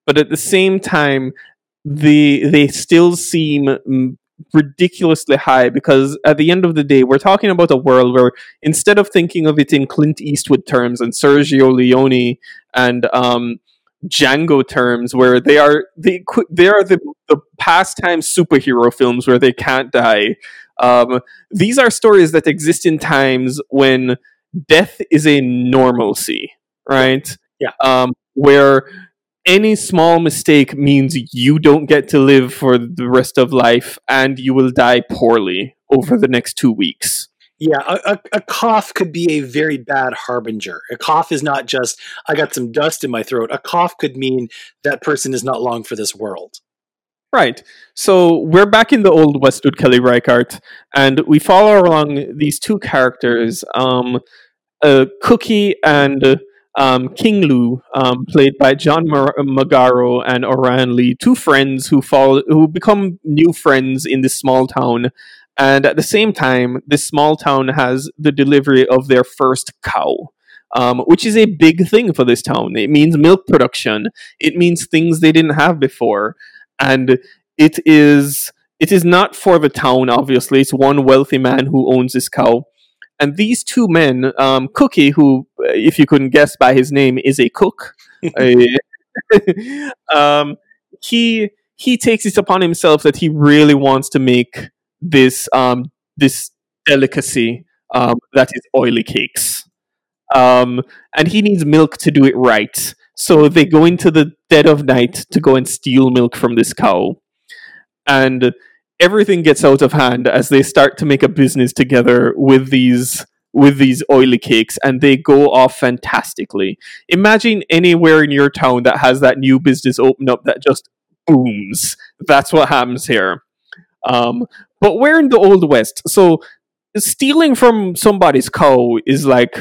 but at the same time they they still seem ridiculously high because at the end of the day, we're talking about a world where instead of thinking of it in Clint Eastwood terms and Sergio Leone and um, Django terms, where they are they they are the the pastime superhero films where they can't die. Um, these are stories that exist in times when death is a normalcy, right? Yeah. Um, where any small mistake means you don't get to live for the rest of life and you will die poorly over the next two weeks. Yeah, a, a, a, cough could be a very bad harbinger. A cough is not just, I got some dust in my throat. A cough could mean that person is not long for this world. Right. So we're back in the old Westwood Kelly Reichardt, and we follow along these two characters, um, uh, Cookie and um, King Lu, um, played by John Mar- Magaro and Orion Lee, two friends who fall who become new friends in this small town. And at the same time, this small town has the delivery of their first cow, um, which is a big thing for this town. It means milk production. It means things they didn't have before, and it is it is not for the town. Obviously, it's one wealthy man who owns this cow and these two men, um, Cookie, who, if you couldn't guess by his name, is a cook, um, he he takes it upon himself that he really wants to make this um, this delicacy um, that is oily cakes, um, and he needs milk to do it right. So they go into the dead of night to go and steal milk from this cow, and everything gets out of hand as they start to make a business together with these with these oily cakes and they go off fantastically. Imagine anywhere in your town that has that new business open up that just booms. That's what happens here. Um, but we're in the old west, so stealing from somebody's cow is like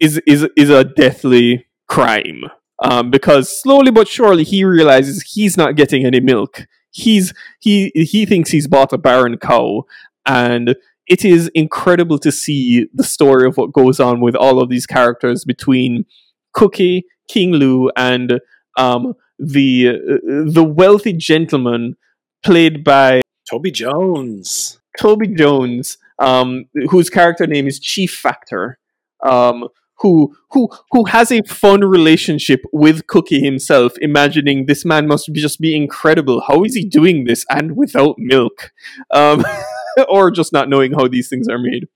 is is is a deathly crime. Um, because slowly but surely he realizes he's not getting any milk he's he he thinks he's bought a barren cow and it is incredible to see the story of what goes on with all of these characters between Cookie, King Lu, and um, the uh, the wealthy gentleman played by Toby Jones. Toby Jones, um, whose character name is Chief Factor. Um, who who who has a fun relationship with Cookie himself, imagining this man must be just be incredible. How is he doing this and without milk, um, or just not knowing how these things are made?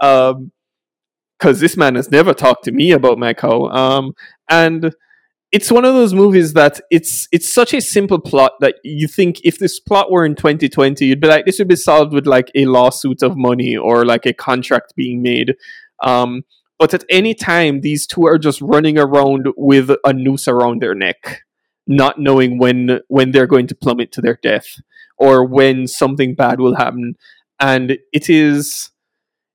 Because um, this man has never talked to me about my cow, um, and it's one of those movies that it's it's such a simple plot that you think if this plot were in 2020 you'd be like this would be solved with like a lawsuit of money or like a contract being made um, but at any time, these two are just running around with a noose around their neck, not knowing when when they're going to plummet to their death or when something bad will happen. And it is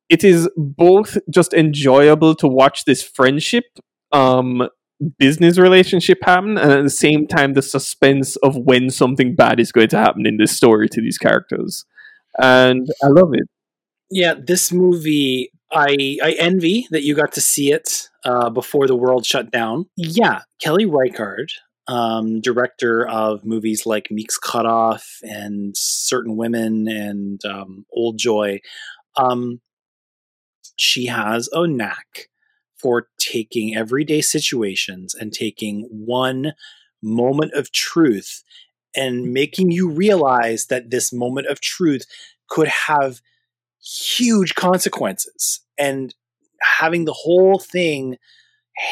it is both just enjoyable to watch this friendship um business relationship happen and at the same time the suspense of when something bad is going to happen in this story to these characters and i love it yeah this movie I I envy that you got to see it uh, before the world shut down. Yeah, Kelly Reichardt, um, director of movies like Meek's Cutoff and Certain Women and um, Old Joy, um, she has a knack for taking everyday situations and taking one moment of truth and mm. making you realize that this moment of truth could have huge consequences and having the whole thing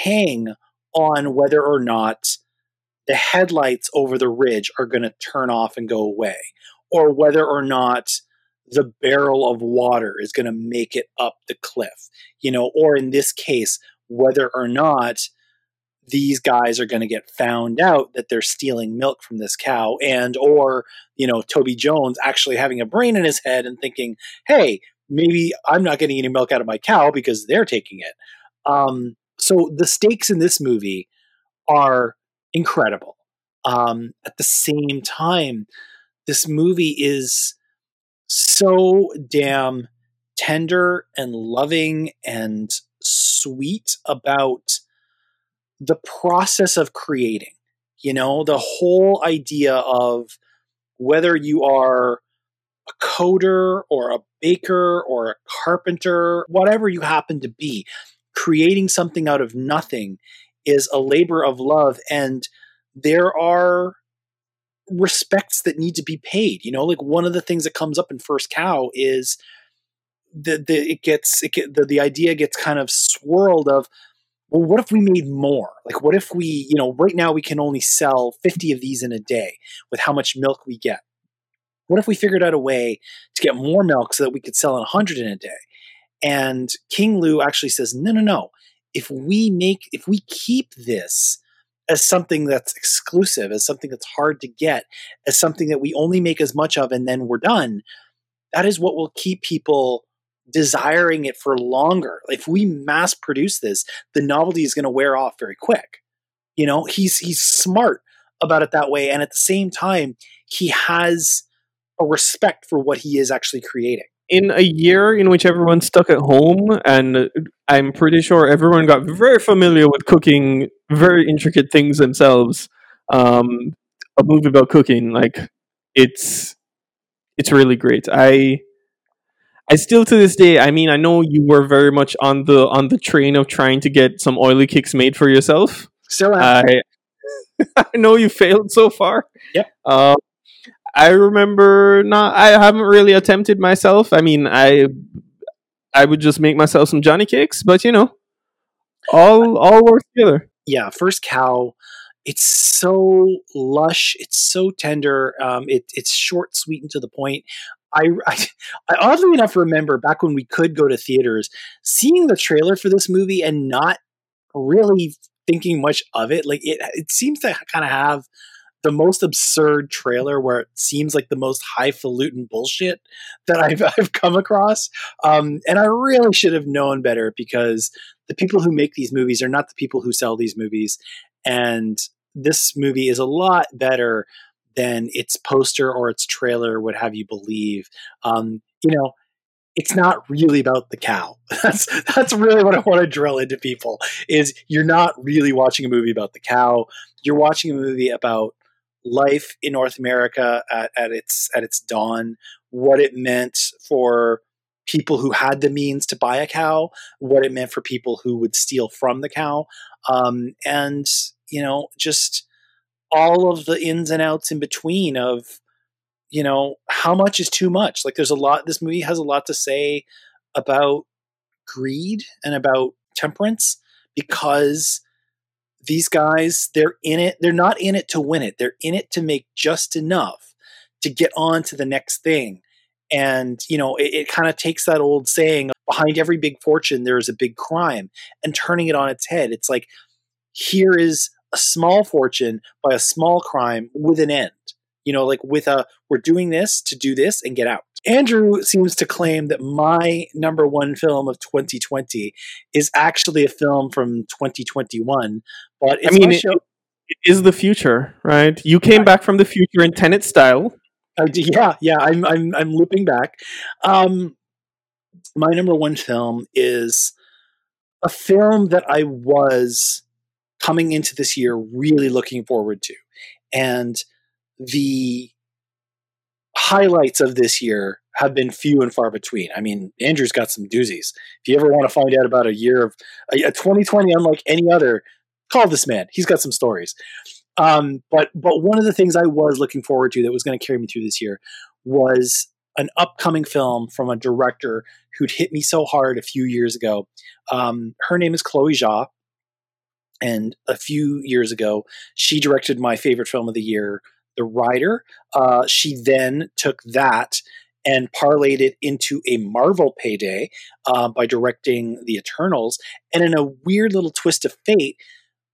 hang on whether or not the headlights over the ridge are going to turn off and go away or whether or not the barrel of water is going to make it up the cliff you know or in this case whether or not these guys are going to get found out that they're stealing milk from this cow and or you know toby jones actually having a brain in his head and thinking hey maybe i'm not getting any milk out of my cow because they're taking it. Um, so the stakes in this movie are incredible. Um, at the same time this movie is so damn tender and loving and sweet about the process of creating you know the whole idea of whether you are a coder or a baker or a carpenter whatever you happen to be creating something out of nothing is a labor of love. And there are respects that need to be paid you know like one of the things that comes up in first cow is the, the it gets it get, the, the idea gets kind of swirled of well, what if we made more? Like, what if we, you know, right now we can only sell 50 of these in a day with how much milk we get? What if we figured out a way to get more milk so that we could sell 100 in a day? And King Lu actually says, no, no, no. If we make, if we keep this as something that's exclusive, as something that's hard to get, as something that we only make as much of and then we're done, that is what will keep people desiring it for longer. If we mass produce this, the novelty is going to wear off very quick. You know, he's he's smart about it that way, and at the same time, he has a respect for what he is actually creating. In a year in which everyone's stuck at home, and I'm pretty sure everyone got very familiar with cooking very intricate things themselves. Um, a movie about cooking, like it's it's really great. I I still to this day, I mean, I know you were very much on the on the train of trying to get some oily kicks made for yourself. Still, I I know you failed so far. Yep. Uh, I remember not. I haven't really attempted myself. I mean, I I would just make myself some Johnny cakes, but you know, all all work together. Yeah, first cow. It's so lush. It's so tender. Um, it, it's short, sweet, and to the point. I, I, I oddly enough remember back when we could go to theaters, seeing the trailer for this movie and not really thinking much of it. Like it, it seems to kind of have the most absurd trailer where it seems like the most highfalutin bullshit that I've, I've come across. Um, and I really should have known better because the people who make these movies are not the people who sell these movies. And this movie is a lot better than its poster or its trailer would have you believe. Um, you know, it's not really about the cow. That's that's really what I want to drill into people is you're not really watching a movie about the cow. You're watching a movie about life in North America at, at its at its dawn, what it meant for people who had the means to buy a cow, what it meant for people who would steal from the cow, um, and you know just all of the ins and outs in between of you know how much is too much? Like there's a lot this movie has a lot to say about greed and about temperance because these guys they're in it they're not in it to win it they're in it to make just enough to get on to the next thing and you know it, it kind of takes that old saying behind every big fortune there is a big crime and turning it on its head it's like here is a small fortune by a small crime with an end. You know, like with a, we're doing this to do this and get out. Andrew seems to claim that my number one film of 2020 is actually a film from 2021, but I mean, it, it is the future, right? You came back from the future in Tenet style. I, yeah, yeah, I'm, I'm, I'm looping back. Um, my number one film is a film that I was coming into this year really looking forward to. And the highlights of this year have been few and far between. I mean, Andrew's got some doozies. If you ever want to find out about a year of a, a 2020 unlike any other, call this man. He's got some stories. Um, but but one of the things I was looking forward to that was going to carry me through this year was an upcoming film from a director who'd hit me so hard a few years ago. Um, her name is Chloe Zhao. And a few years ago, she directed my favorite film of the year, The Rider. Uh, she then took that and parlayed it into a Marvel payday uh, by directing The Eternals. And in a weird little twist of fate,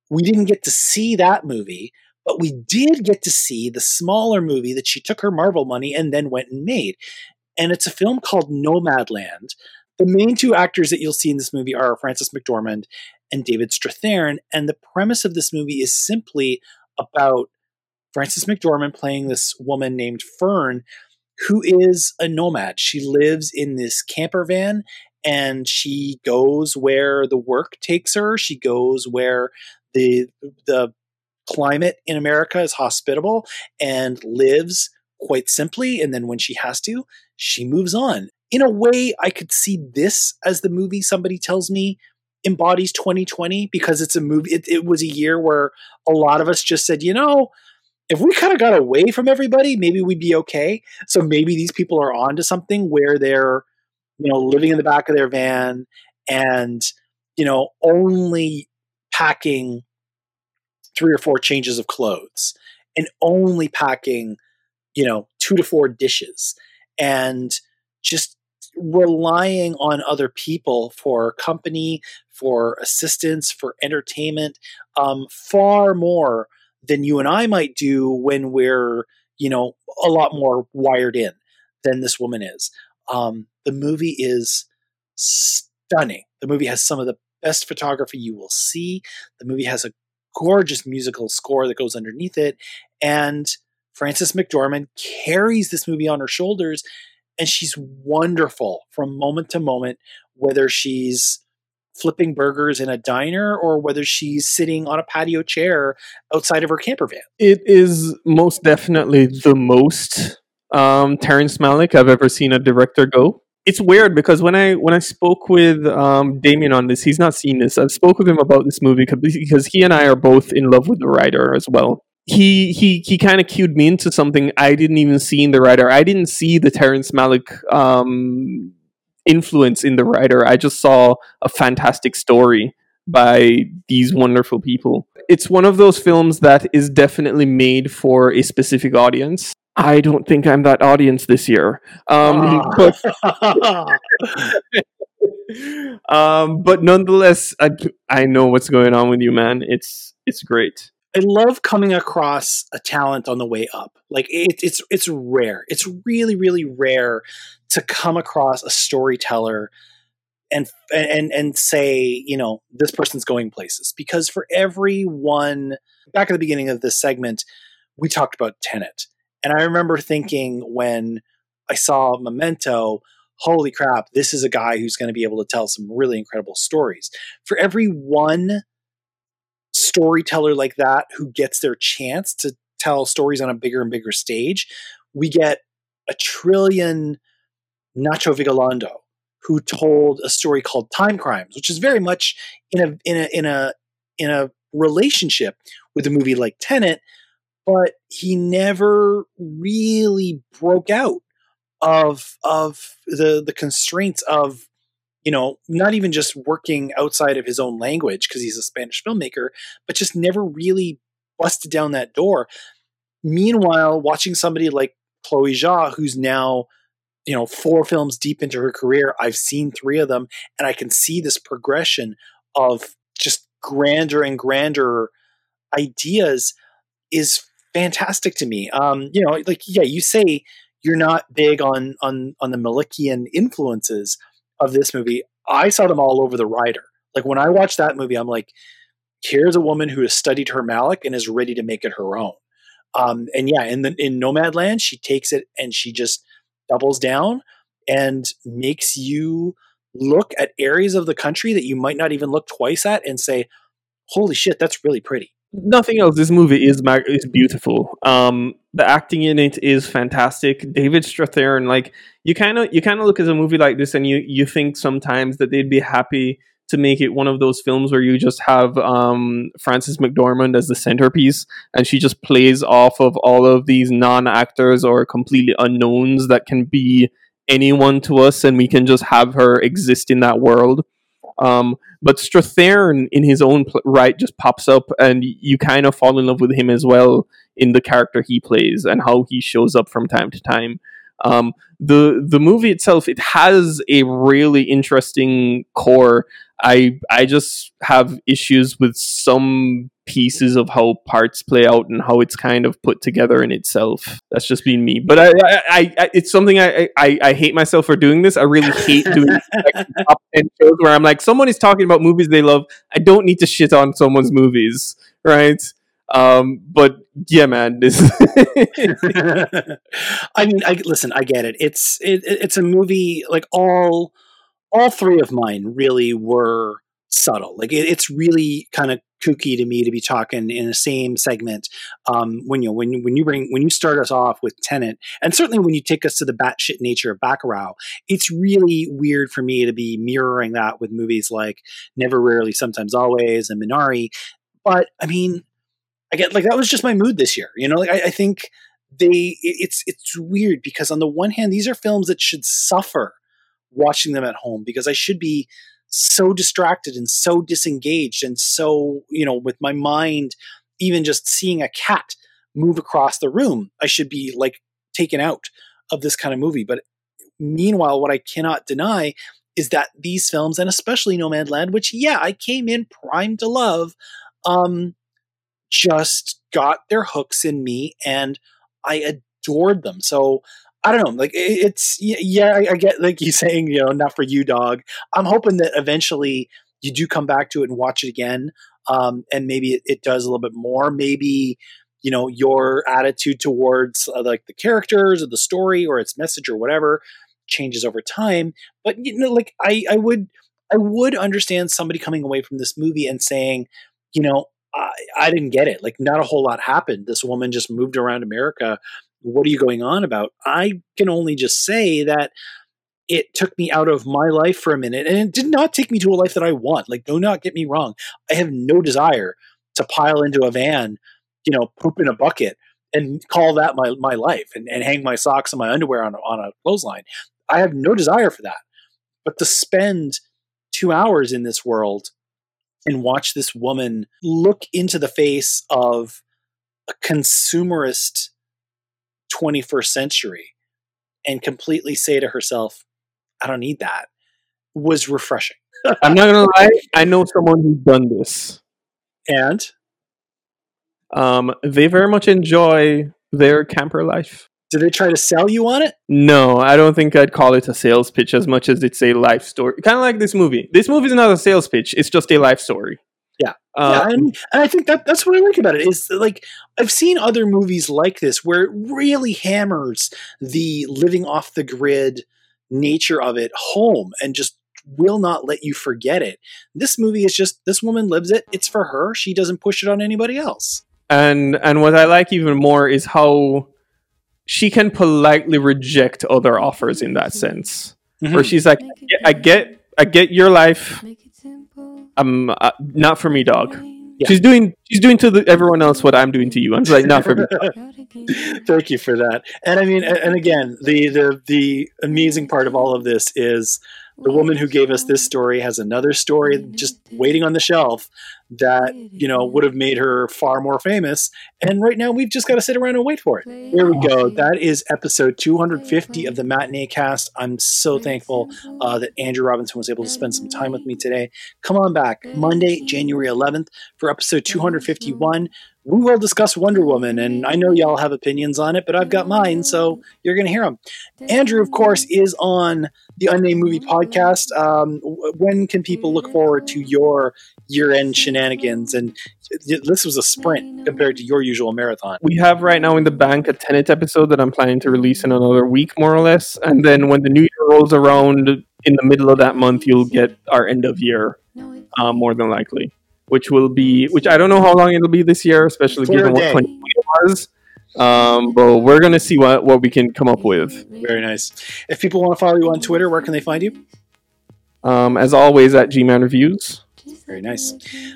we didn't get to see that movie, but we did get to see the smaller movie that she took her Marvel money and then went and made. And it's a film called Nomadland. The main two actors that you'll see in this movie are Frances McDormand and David Strathairn. And the premise of this movie is simply about Frances McDormand playing this woman named Fern, who is a nomad. She lives in this camper van and she goes where the work takes her. She goes where the the climate in America is hospitable and lives quite simply. And then when she has to, she moves on. In a way, I could see this as the movie somebody tells me embodies 2020 because it's a movie. It, it was a year where a lot of us just said, you know, if we kind of got away from everybody, maybe we'd be okay. So maybe these people are on to something where they're, you know, living in the back of their van and, you know, only packing three or four changes of clothes and only packing, you know, two to four dishes and just relying on other people for company, for assistance, for entertainment, um, far more than you and I might do when we're, you know, a lot more wired in than this woman is. Um, the movie is stunning. The movie has some of the best photography you will see. The movie has a gorgeous musical score that goes underneath it. And Frances McDormand carries this movie on her shoulders, and she's wonderful from moment to moment, whether she's flipping burgers in a diner or whether she's sitting on a patio chair outside of her camper van. It is most definitely the most um, Terrence Malick I've ever seen a director go. It's weird because when I when I spoke with um, Damien on this, he's not seen this. I spoke with him about this movie because he and I are both in love with the Rider as well. He he he kind of cued me into something I didn't even see in the Rider. I didn't see the Terrence Malick um, influence in the Rider. I just saw a fantastic story by these wonderful people. It's one of those films that is definitely made for a specific audience. I don't think I'm that audience this year. Um, but, um, but nonetheless, I, I know what's going on with you, man. It's it's great. I love coming across a talent on the way up. Like it, it's it's rare. It's really really rare to come across a storyteller and and and say you know this person's going places because for every one back at the beginning of this segment we talked about Tenet and I remember thinking when I saw Memento holy crap this is a guy who's going to be able to tell some really incredible stories for every one storyteller like that who gets their chance to tell stories on a bigger and bigger stage we get a trillion Nacho Vigalondo, who told a story called Time Crimes, which is very much in a in a in a in a relationship with a movie like Tenet, but he never really broke out of of the the constraints of you know not even just working outside of his own language because he's a Spanish filmmaker, but just never really busted down that door. Meanwhile, watching somebody like Chloe Zhao, who's now you know, four films deep into her career, I've seen three of them, and I can see this progression of just grander and grander ideas is fantastic to me. Um, you know, like yeah, you say you're not big on on on the Malickian influences of this movie. I saw them all over the rider. Like when I watched that movie, I'm like, here's a woman who has studied her Malick and is ready to make it her own. Um, and yeah, in the in Nomadland, she takes it and she just doubles down and makes you look at areas of the country that you might not even look twice at and say, "Holy shit, that's really pretty." Nothing else. This movie is mag- is beautiful. Um, the acting in it is fantastic. David Strathairn, like you kind of you kind of look at a movie like this and you you think sometimes that they'd be happy to make it one of those films where you just have um, Frances McDormand as the centerpiece, and she just plays off of all of these non-actors or completely unknowns that can be anyone to us, and we can just have her exist in that world. Um, but Strathairn, in his own pl- right, just pops up, and you kind of fall in love with him as well in the character he plays and how he shows up from time to time. Um, the the movie itself it has a really interesting core I I just have issues with some pieces of how parts play out and how it's kind of put together in itself. That's just been me. But I, I, I it's something I, I, I hate myself for doing this. I really hate doing like, top ten shows where I'm like, someone is talking about movies they love. I don't need to shit on someone's movies, right? Um, but yeah, man, this. I mean, I listen. I get it. It's it, it's a movie like all all three of mine really were subtle. Like it, it's really kind of kooky to me to be talking in the same segment. Um, when you know, when when you bring when you start us off with Tenet, and certainly when you take us to the batshit nature of Bacurau, it's really weird for me to be mirroring that with movies like Never, Rarely, Sometimes, Always, and Minari. But I mean, I get like that was just my mood this year. You know, like I, I think they it's it's weird because on the one hand, these are films that should suffer watching them at home because I should be so distracted and so disengaged and so, you know, with my mind, even just seeing a cat move across the room, I should be like taken out of this kind of movie. But meanwhile, what I cannot deny is that these films, and especially Nomadland, which, yeah, I came in primed to love, um, just got their hooks in me and I adored them. So I don't know. Like it's yeah, I, get like you saying, you know, not for you, dog. I'm hoping that eventually you do come back to it and watch it again, um, and maybe it, it does a little bit more. Maybe you know your attitude towards uh, like the characters or the story or its message or whatever changes over time. But you know, like I, I would, I would understand somebody coming away from this movie and saying, you know, I, I didn't get it. Like, not a whole lot happened. This woman just moved around America. What are you going on about? I can only just say that it took me out of my life for a minute and it did not take me to a life that I want. Like, do not get me wrong. I have no desire to pile into a van, you know, poop in a bucket and call that my, my life and, and hang my socks and my underwear on, on a clothesline. I have no desire for that. But to spend two hours in this world and watch this woman look into the face of a consumerist 21st century and completely say to herself, I don't need that, was refreshing. I'm not gonna lie, I know someone who's done this. And um, they very much enjoy their camper life. Did they try to sell you on it? No, I don't think I'd call it a sales pitch as much as it's a life story. Kind of like this movie. This movie is not a sales pitch; it's just a life story. Yeah, uh, yeah, and, and I think that that's what I like about it is like I've seen other movies like this where it really hammers the living off the grid nature of it home and just will not let you forget it. This movie is just this woman lives it. It's for her. She doesn't push it on anybody else. And and what I like even more is how she can politely reject other offers in that sense, mm-hmm. where she's like, "I get, I get your life. I'm uh, not for me, dog." Yeah. She's doing she's doing to the, everyone else what I'm doing to you. I'm like, not for me. Thank you for that. And I mean, and again, the the the amazing part of all of this is the woman who gave us this story has another story just waiting on the shelf that you know would have made her far more famous. And right now we've just got to sit around and wait for it. There we go. that is episode 250 of the matinee cast. I'm so thankful uh, that andrew robinson was able to spend some time with me today. Come on back monday january 11th for episode 251 we will discuss Wonder Woman, and I know y'all have opinions on it, but I've got mine, so you're going to hear them. Andrew, of course, is on the Unnamed Movie Podcast. Um, when can people look forward to your year-end shenanigans? And this was a sprint compared to your usual marathon. We have right now in the bank a Tenet episode that I'm planning to release in another week, more or less, and then when the new year rolls around in the middle of that month, you'll get our end of year, uh, more than likely which will be which I don't know how long it'll be this year, especially given what 2020 was. Um, but we're gonna see what what we can come up with. Very nice. If people want to follow you on Twitter, where can they find you? Um, as always, at Gman Reviews. Very nice.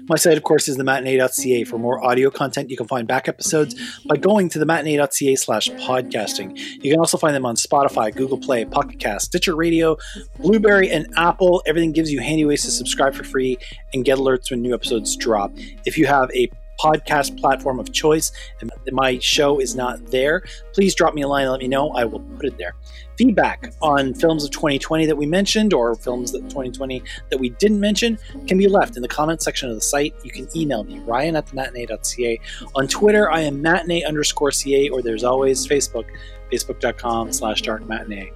My site, of course, is thematinee.ca. For more audio content, you can find back episodes by going to thematinee.ca slash podcasting. You can also find them on Spotify, Google Play, Pocket Cast, Stitcher Radio, Blubrry, and Apple. Everything gives you handy ways to subscribe for free and get alerts when new episodes drop. If you have a podcast platform of choice and my show is not there, please drop me a line and let me know. I will put it there. Feedback on films of 2020 that we mentioned or films that 2020 that we didn't mention can be left in the comment section of the site. You can email me, ryan at thematinee.ca. On Twitter, I am matinee underscore ca, or there's always Facebook, facebook.com slash dark matinee.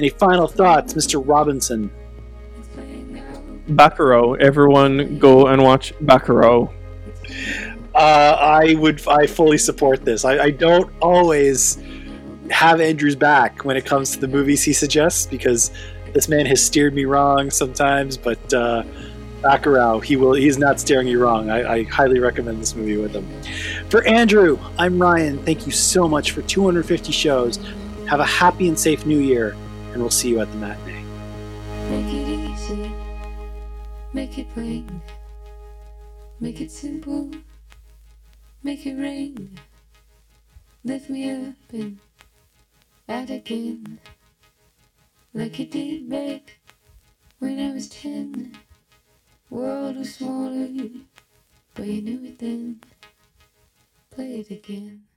Any final thoughts, Mr. Robinson? Bacurau. Everyone go and watch Bacurau. Uh, I would. I fully support this. I, I, don't always have Andrew's back when it comes to the movies he suggests because this man has steered me wrong sometimes. But uh, Bacurau, he will. He's not steering you wrong. I, I highly recommend this movie with him. For Andrew, I'm Ryan. Thank you so much for 250 shows. Have a happy and safe New Year, and we'll see you at the matinee. Make it easy. Make it plain. Make it simple, make it rain. Lift me up and out again, like it did back when I was ten. World was smaller, but you knew it then. Play it again.